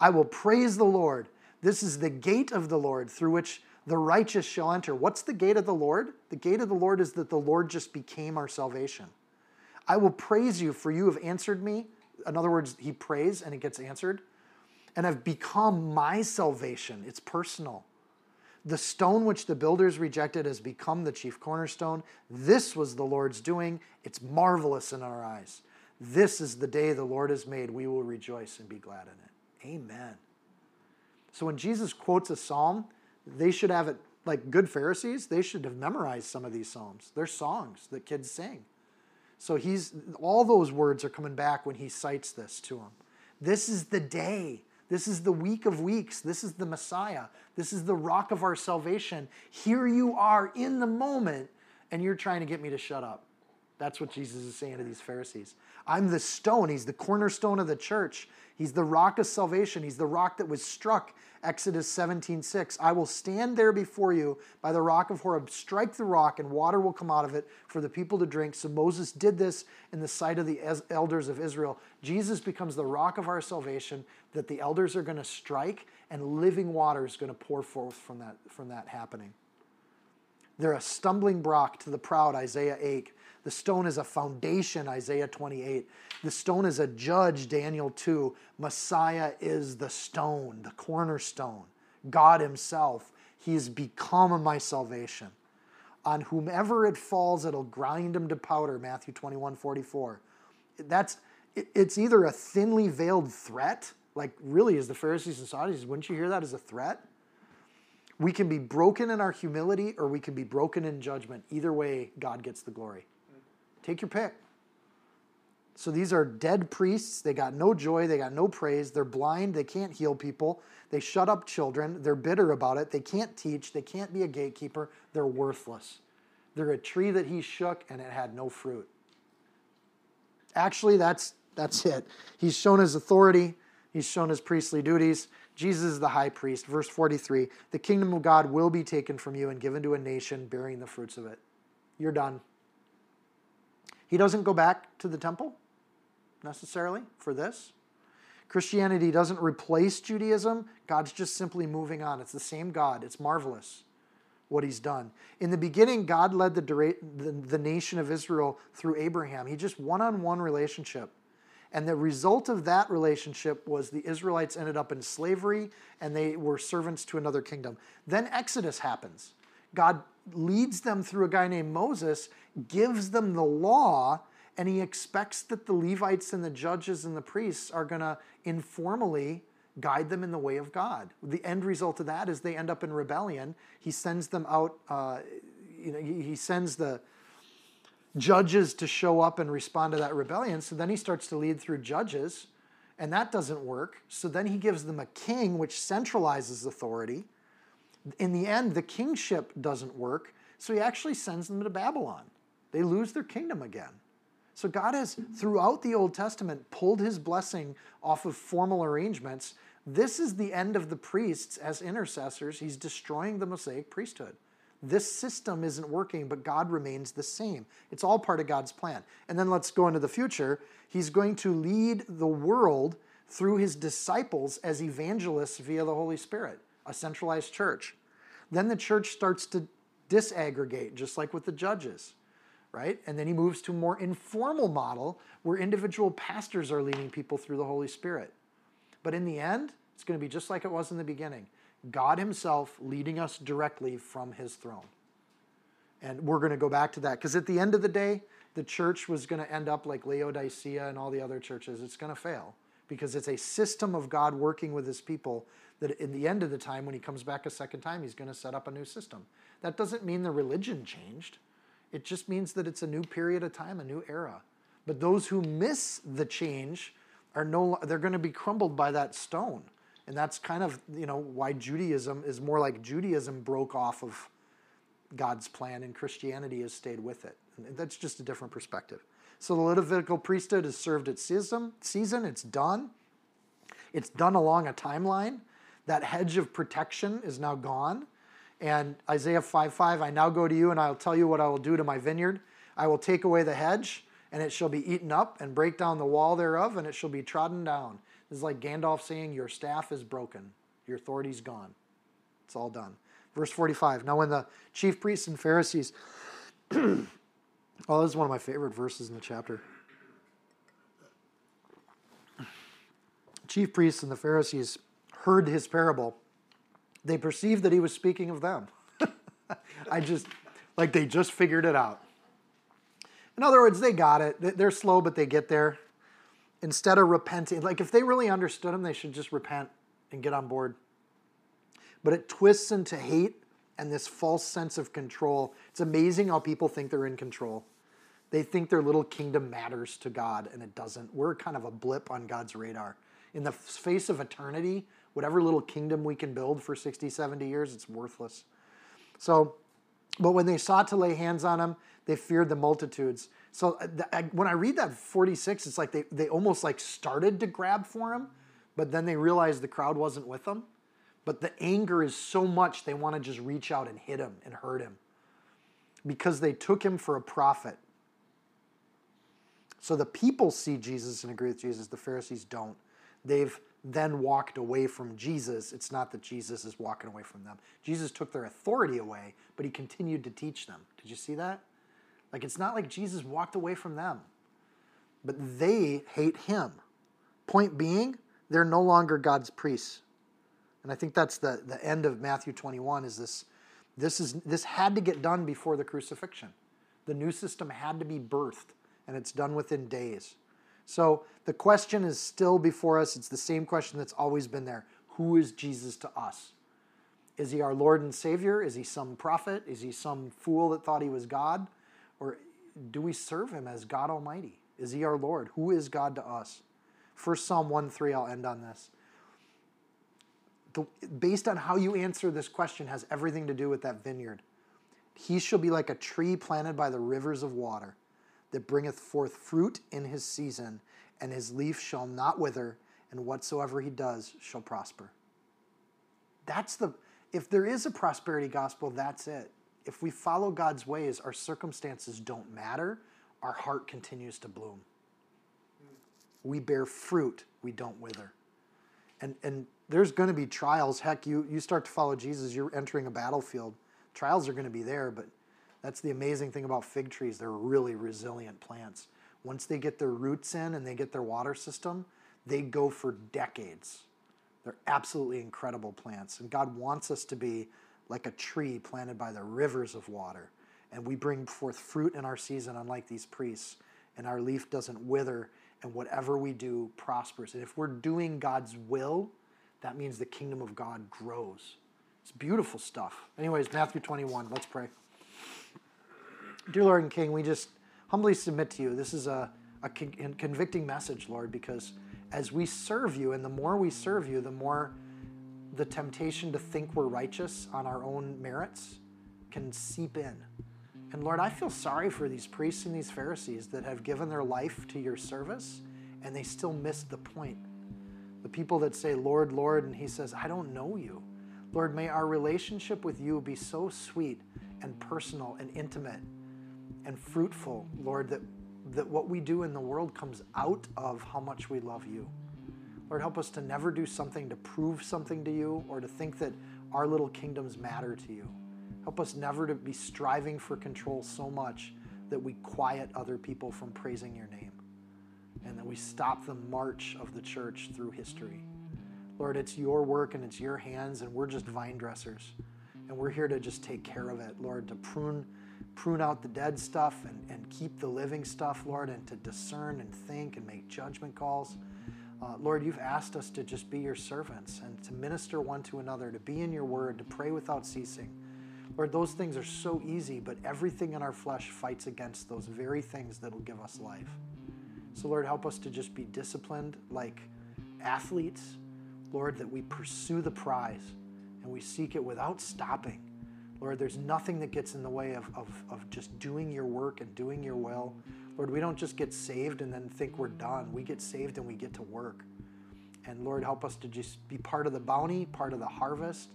[SPEAKER 1] I will praise the Lord. This is the gate of the Lord through which the righteous shall enter. What's the gate of the Lord? The gate of the Lord is that the Lord just became our salvation. I will praise you, for you have answered me. In other words, he prays and it gets answered. And I've become my salvation. It's personal. The stone which the builders rejected has become the chief cornerstone. This was the Lord's doing. It's marvelous in our eyes. This is the day the Lord has made. We will rejoice and be glad in it. Amen. So when Jesus quotes a psalm, they should have it like good Pharisees, they should have memorized some of these psalms. They're songs that kids sing. So he's all those words are coming back when he cites this to them. This is the day this is the week of weeks. This is the Messiah. This is the rock of our salvation. Here you are in the moment, and you're trying to get me to shut up. That's what Jesus is saying to these Pharisees. I'm the stone. He's the cornerstone of the church. He's the rock of salvation. He's the rock that was struck. Exodus 17, 6. I will stand there before you by the rock of Horeb, strike the rock, and water will come out of it for the people to drink. So Moses did this in the sight of the elders of Israel. Jesus becomes the rock of our salvation that the elders are going to strike, and living water is going to pour forth from that, from that happening. They're a stumbling block to the proud, Isaiah 8. The stone is a foundation, Isaiah 28. The stone is a judge, Daniel 2. Messiah is the stone, the cornerstone, God Himself. He has become my salvation. On whomever it falls, it'll grind him to powder, Matthew 21 44. That's, it's either a thinly veiled threat, like really, as the Pharisees and Sadducees, wouldn't you hear that as a threat? We can be broken in our humility or we can be broken in judgment. Either way, God gets the glory. Take your pick. So these are dead priests. They got no joy. They got no praise. They're blind. They can't heal people. They shut up children. They're bitter about it. They can't teach. They can't be a gatekeeper. They're worthless. They're a tree that he shook and it had no fruit. Actually, that's, that's it. He's shown his authority, he's shown his priestly duties. Jesus is the high priest. Verse 43 The kingdom of God will be taken from you and given to a nation bearing the fruits of it. You're done. He doesn't go back to the temple necessarily for this. Christianity doesn't replace Judaism. God's just simply moving on. It's the same God. It's marvelous what he's done. In the beginning, God led the, the, the nation of Israel through Abraham. He just one on one relationship. And the result of that relationship was the Israelites ended up in slavery and they were servants to another kingdom. Then Exodus happens. God leads them through a guy named Moses, gives them the law, and he expects that the Levites and the judges and the priests are going to informally guide them in the way of God. The end result of that is they end up in rebellion. He sends them out, uh, you know, he sends the judges to show up and respond to that rebellion. So then he starts to lead through judges, and that doesn't work. So then he gives them a king, which centralizes authority. In the end, the kingship doesn't work, so he actually sends them to Babylon. They lose their kingdom again. So God has, throughout the Old Testament, pulled his blessing off of formal arrangements. This is the end of the priests as intercessors. He's destroying the Mosaic priesthood. This system isn't working, but God remains the same. It's all part of God's plan. And then let's go into the future. He's going to lead the world through his disciples as evangelists via the Holy Spirit, a centralized church. Then the church starts to disaggregate, just like with the judges, right? And then he moves to a more informal model where individual pastors are leading people through the Holy Spirit. But in the end, it's going to be just like it was in the beginning God Himself leading us directly from His throne. And we're going to go back to that because at the end of the day, the church was going to end up like Laodicea and all the other churches. It's going to fail because it's a system of God working with His people that in the end of the time, when He comes back a second time, He's going to set up a new system. That doesn't mean the religion changed, it just means that it's a new period of time, a new era. But those who miss the change are no, they're going to be crumbled by that stone and that's kind of you know why Judaism is more like Judaism broke off of God's plan and Christianity has stayed with it. And that's just a different perspective. So the Levitical priesthood has served its season, it's done. It's done along a timeline. That hedge of protection is now gone. And Isaiah 5 5, I now go to you and I'll tell you what I will do to my vineyard. I will take away the hedge, and it shall be eaten up, and break down the wall thereof, and it shall be trodden down. This is like Gandalf saying, Your staff is broken, your authority's gone. It's all done. Verse 45. Now, when the chief priests and Pharisees, oh, this is one of my favorite verses in the chapter. Chief priests and the Pharisees heard his parable. They perceived that he was speaking of them. I just, like, they just figured it out. In other words, they got it. They're slow, but they get there instead of repenting, like if they really understood him, they should just repent and get on board. But it twists into hate and this false sense of control. It's amazing how people think they're in control. They think their little kingdom matters to God, and it doesn't. We're kind of a blip on God's radar. In the face of eternity, whatever little kingdom we can build for 60, 70 years, it's worthless. So, but when they sought to lay hands on him, they feared the multitudes. So uh, when I read that 46, it's like they, they almost like started to grab for him, but then they realized the crowd wasn't with them. But the anger is so much they want to just reach out and hit him and hurt him because they took him for a prophet. So the people see Jesus and agree with Jesus, the Pharisees don't. They've then walked away from Jesus. It's not that Jesus is walking away from them. Jesus took their authority away, but he continued to teach them. Did you see that? Like it's not like Jesus walked away from them, but they hate him. Point being, they're no longer God's priests. And I think that's the, the end of Matthew 21 is this this is this had to get done before the crucifixion. The new system had to be birthed, and it's done within days. So the question is still before us. It's the same question that's always been there. Who is Jesus to us? Is he our Lord and Savior? Is he some prophet? Is he some fool that thought he was God? Or do we serve him as God Almighty? Is he our Lord? Who is God to us? First Psalm 1 3, I'll end on this. The, based on how you answer this question has everything to do with that vineyard. He shall be like a tree planted by the rivers of water that bringeth forth fruit in his season, and his leaf shall not wither, and whatsoever he does shall prosper. That's the, if there is a prosperity gospel, that's it if we follow God's ways, our circumstances don't matter. Our heart continues to bloom. We bear fruit, we don't wither. And, and there's going to be trials. Heck, you, you start to follow Jesus, you're entering a battlefield. Trials are going to be there, but that's the amazing thing about fig trees. They're really resilient plants. Once they get their roots in and they get their water system, they go for decades. They're absolutely incredible plants. And God wants us to be like a tree planted by the rivers of water. And we bring forth fruit in our season, unlike these priests, and our leaf doesn't wither, and whatever we do prospers. And if we're doing God's will, that means the kingdom of God grows. It's beautiful stuff. Anyways, Matthew 21, let's pray. Dear Lord and King, we just humbly submit to you. This is a, a convicting message, Lord, because as we serve you, and the more we serve you, the more the temptation to think we're righteous on our own merits can seep in. And Lord, I feel sorry for these priests and these Pharisees that have given their life to your service and they still missed the point. The people that say, Lord, Lord, and He says, I don't know you. Lord, may our relationship with you be so sweet and personal and intimate and fruitful, Lord, that, that what we do in the world comes out of how much we love you. Lord, help us to never do something to prove something to you or to think that our little kingdoms matter to you. Help us never to be striving for control so much that we quiet other people from praising your name and that we stop the march of the church through history. Lord, it's your work and it's your hands, and we're just vine dressers. And we're here to just take care of it, Lord, to prune prune out the dead stuff and, and keep the living stuff, Lord, and to discern and think and make judgment calls. Uh, Lord, you've asked us to just be your servants and to minister one to another, to be in your word, to pray without ceasing. Lord, those things are so easy, but everything in our flesh fights against those very things that'll give us life. So, Lord, help us to just be disciplined like athletes, Lord, that we pursue the prize and we seek it without stopping. Lord, there's nothing that gets in the way of, of, of just doing your work and doing your will. Lord, we don't just get saved and then think we're done. We get saved and we get to work. And Lord, help us to just be part of the bounty, part of the harvest.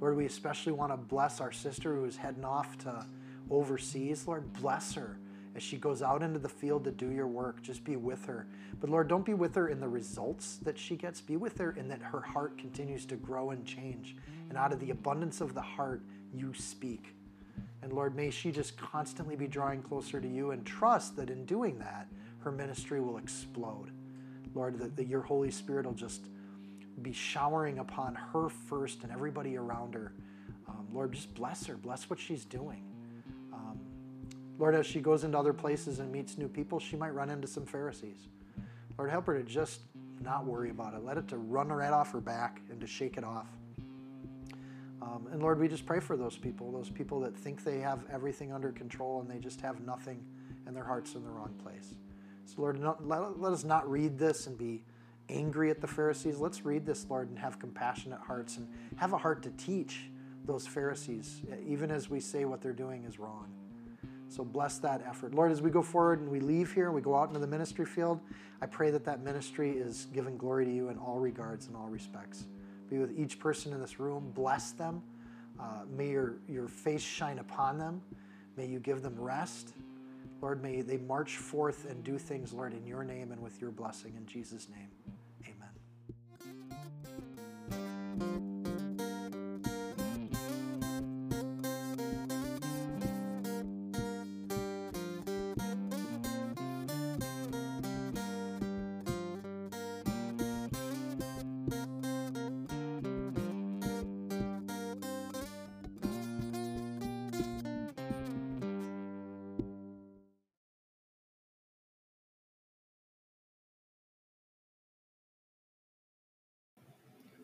[SPEAKER 1] Lord, we especially want to bless our sister who is heading off to overseas. Lord, bless her as she goes out into the field to do your work. Just be with her. But Lord, don't be with her in the results that she gets. Be with her in that her heart continues to grow and change. And out of the abundance of the heart, you speak. And Lord, may she just constantly be drawing closer to you and trust that in doing that, her ministry will explode. Lord, that, that your Holy Spirit will just be showering upon her first and everybody around her. Um, Lord, just bless her, bless what she's doing. Um, Lord, as she goes into other places and meets new people, she might run into some Pharisees. Lord, help her to just not worry about it. Let it to run right off her back and to shake it off. Um, and Lord, we just pray for those people, those people that think they have everything under control and they just have nothing and their heart's in the wrong place. So, Lord, not, let, let us not read this and be angry at the Pharisees. Let's read this, Lord, and have compassionate hearts and have a heart to teach those Pharisees, even as we say what they're doing is wrong. So bless that effort. Lord, as we go forward and we leave here and we go out into the ministry field, I pray that that ministry is giving glory to you in all regards and all respects. Be with each person in this room. Bless them. Uh, may your, your face shine upon them. May you give them rest. Lord, may they march forth and do things, Lord, in your name and with your blessing. In Jesus' name,